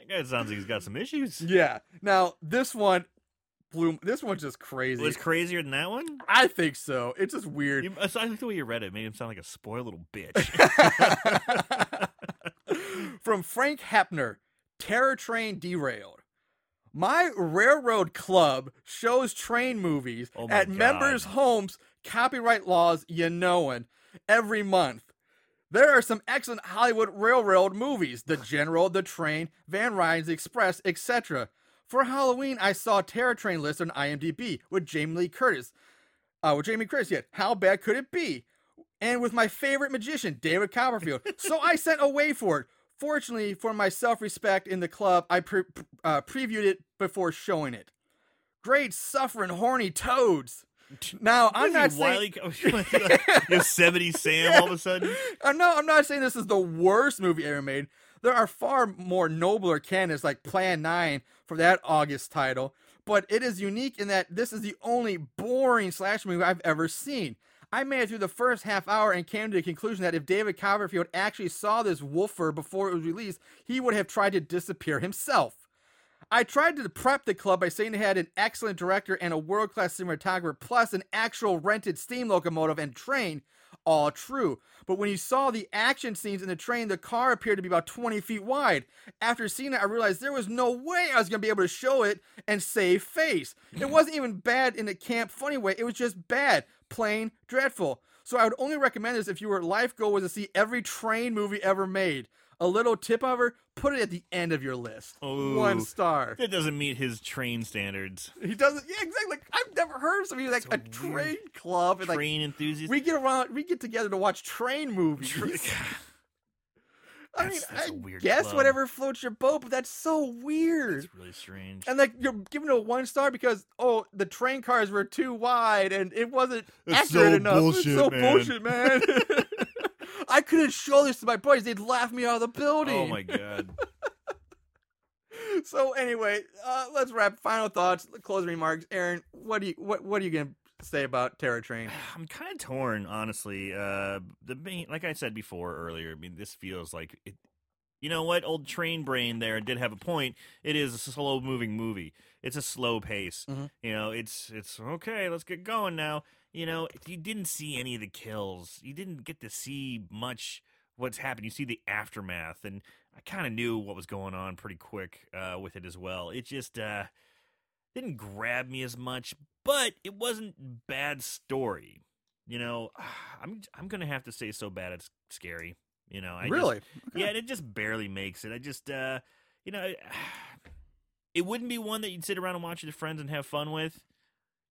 guy sounds like he's got some issues. Yeah. Now, this one blew this one's just crazy. It was crazier than that one? I think so. It's just weird. You, I like the way you read it. It made him sound like a spoiled little bitch. From Frank Hepner, Terror Train Derailed. My railroad club shows train movies Oh at God. members' homes, copyright laws you knowin', every month. There are some excellent Hollywood railroad movies The General, The Train, Von Ryan's Express, etc. For Halloween, I saw Terror Train list on IMDb with Jamie Lee Curtis. Uh, with Jamie Curtis, yet. How bad could it be? And with my favorite magician, David Copperfield. so I sent away for it. Fortunately, for my self respect in the club, I pre- uh, previewed it before showing it. Great suffering horny toads. Now I'm not saying Yosemite Sam all of a sudden. I'm not. I'm not saying this is the worst movie ever made. There are far more nobler candidates like Plan Nine for that August title, but it is unique in that this is the only boring slash movie I've ever seen. I made it through the first half hour and came to the conclusion that if David Copperfield actually saw this woofer before it was released, he would have tried to disappear himself. I tried to prep the club by saying they had an excellent director and a world class cinematographer, plus an actual rented steam locomotive and train. All true. But when you saw the action scenes in the train, the car appeared to be about 20 feet wide. After seeing it, I realized there was no way I was going to be able to show it and save face. It wasn't even bad in a camp funny way, it was just bad, plain dreadful. So I would only recommend this if your life goal was to see every train movie ever made. A little tip of her, put it at the end of your list. One Ooh. star. That doesn't meet his train standards. He doesn't. Yeah, exactly. Like, I've never heard of somebody like So a train club. And like Train enthusiast. we get around, we get together to watch train movies. I mean, That's- that's I guess club. whatever floats your boat, but that's so weird. It's really strange. And like you're giving it a one star because oh the train cars were too wide and it wasn't It's accurate so enough. bullshit, it's so man. bullshit, man. I couldn't show this to my boys; they'd laugh me out of the building. oh my god. So anyway, uh, let's wrap. Final thoughts, closing remarks. Aaron, what do you what what are you gonna say about Terror Train? I'm kind of torn, honestly. Uh, the main, like I said before earlier, I mean, this feels like it. You know what? Old train brain there did have a point. It is a slow moving movie. It's a slow pace. Mhm. You know, it's it's okay. Let's get going now. You know, you didn't see any of the kills. You didn't get to see much what's happened. You see the aftermath, and I kind of knew what was going on pretty quick uh, with it as well. It just uh, didn't grab me as much, but it wasn't bad story. You know, I'm I'm gonna have to say so bad it's scary. You know, I just- really? yeah, and it just barely makes it. I just, uh, you know, it wouldn't be one that you'd sit around and watch with your friends and have fun with.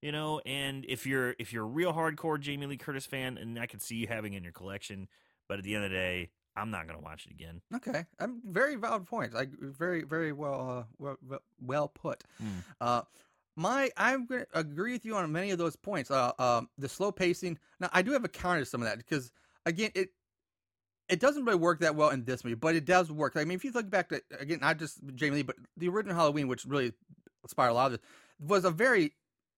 You know, and if you're if you're a real hardcore Jamie Lee Curtis fan, and I could see you having it in your collection, but at the end of the day, I'm not gonna watch it again. Okay, I'm very valid points. I very very well uh, well, well put. Hmm. Uh, my I'm going to agree with you on many of those points. Uh, um, the slow pacing. Now I do have a counter to some of that because again it it doesn't really work that well in this movie, but it does work. I mean, if you look back to again, not just Jamie Lee, but the original Halloween, which really inspired a lot of this, was a very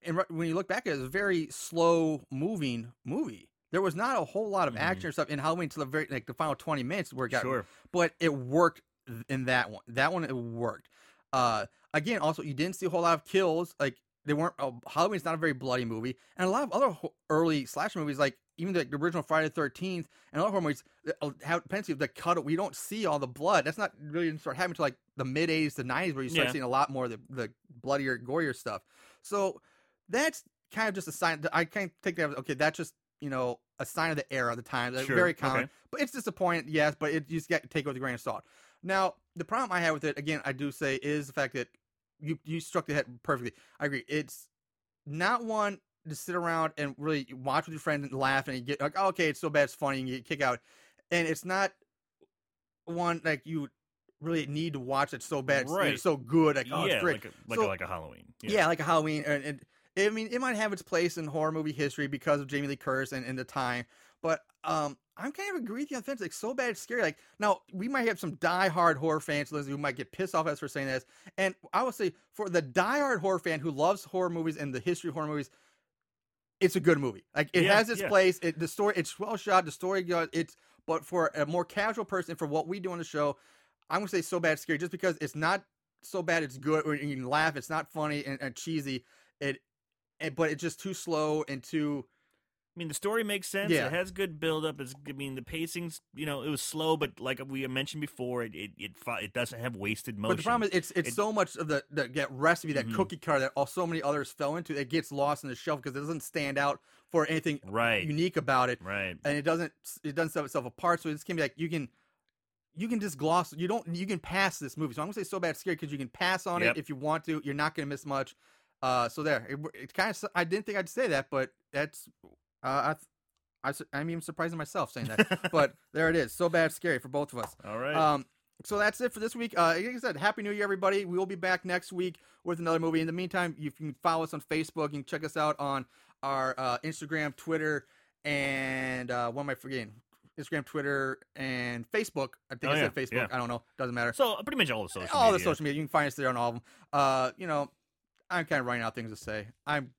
and when you look back at it, was a very slow moving movie. There was not a whole lot of Mhm. action or stuff in Halloween until the very like the final twenty minutes where it got Sure. but it worked in that one. That one it worked. Uh, again, also you didn't see a whole lot of kills. Like they weren't. Uh, Halloween's not a very bloody movie, and a lot of other ho- early slasher movies, like even the original Friday the Thirteenth and other horror movies, uh, have plenty of the cut. We don't see all the blood. That's not really start happening until like the mid '80s the '90s, where you start Yeah. seeing a lot more of the, the bloodier, gorier stuff. So that's kind of just a sign. I can't take that as okay. That's just you know a sign of the era of the time. Sure, very common. okay. But it's disappointing, yes. But it you just got to take it with a grain of salt. Now, the problem I have with it, again, I do say, is the fact that you you struck the head perfectly. I agree. It's not one to sit around and really watch with your friends and laugh and you get like, oh, okay, it's so bad, it's funny, and you get kick out. And it's not one like you really need to watch it so bad, it's, Right. it's so good, like oh, yeah, it's great. like a, like, So- a, like a Halloween. Yeah. like a Halloween, and, and I mean, it might have its place in horror movie history because of Jamie Lee Curtis and, and the time, but um, I'm kind of agree with you on the fence. Like, so bad it's scary. Like, now we might have some die-hard horror fans who might get pissed off at us for saying this, and I will say for the die-hard horror fan who loves horror movies and the history of horror movies, it's a good movie. Like, it Yeah, has its yeah. place. It, the story, it's well shot. The story. It's but for a more casual person, for what we do on the show, I'm gonna say so bad it's scary just because it's not so bad it's good or you can laugh. It's not funny and, and cheesy. It, it, but it's just too slow and too. I mean, the story makes sense. Yeah. It has good build up. It's, I mean, the pacing's, you know, it was slow, but like we mentioned before, it it it, it doesn't have wasted motion. But the problem is, it's it's It- so much of the, the that recipe, that Mhm. cookie cutter that all so many others fell into. It gets lost in the shelf because it doesn't stand out for anything right, unique about it, right. and it doesn't it doesn't set itself apart. So it's gonna be like you can. You can just gloss. You don't. You can pass this movie. So I'm gonna say so bad, scary because you can pass on Yep. it if you want to. You're not gonna miss much. Uh, so there. It, it kind of. I didn't think I'd say that, but that's. Uh, I, I, I'm even surprising myself saying that. but there it is. So bad, scary for both of us. All right. Um, so that's it for this week. Uh, like I said, Happy New Year, everybody. We will be back next week with another movie. In the meantime, you can follow us on Facebook. You can check us out on our uh, Instagram, Twitter, and uh, what am I forgetting? Instagram, Twitter, and Facebook. I think Oh, I said yeah, Facebook. yeah. I don't know. Doesn't matter. so pretty much all the social all media. the social media. You can find us there on all of them. Uh, you know, I'm kind of running out of things to say. I'm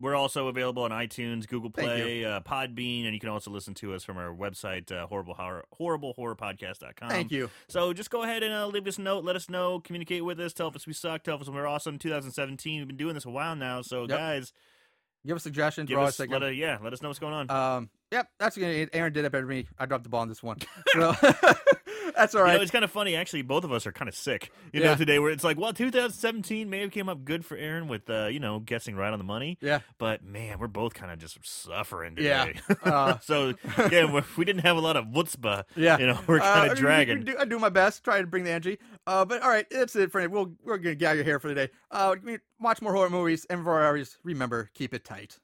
We're also available on iTunes, Google Play, uh, Podbean, and you can also listen to us from our website, uh, horrible horror, horriblehorrorpodcast.com. thank you. So just go ahead and uh, leave us a note. Let us know. Communicate with us. Tell us we suck. Tell us we're awesome. 2017. We've been doing this a while now. So Yep. guys, Give us suggestions. give us let a, yeah. Let us know what's going on. Um, yep, that's gonna. Aaron did it better than me. I dropped the ball on this one. So that's all You know, it's kind of funny. Actually, both of us are kind of sick. You know, today where it's like, well, 2017 may have came up good for Aaron with, uh, you know, guessing right on the money. yeah. But man, we're both kind of just suffering Yeah. today. Uh, so yeah, we- we didn't have a lot of wutzba. Yeah, you know, we're Uh, kind of we- dragging. we do- I do my best, try to bring the energy. Uh, but all right, that's it for we'll we're gonna get out of here for the day. Uh, watch more horror movies, and for always remember, keep it tight.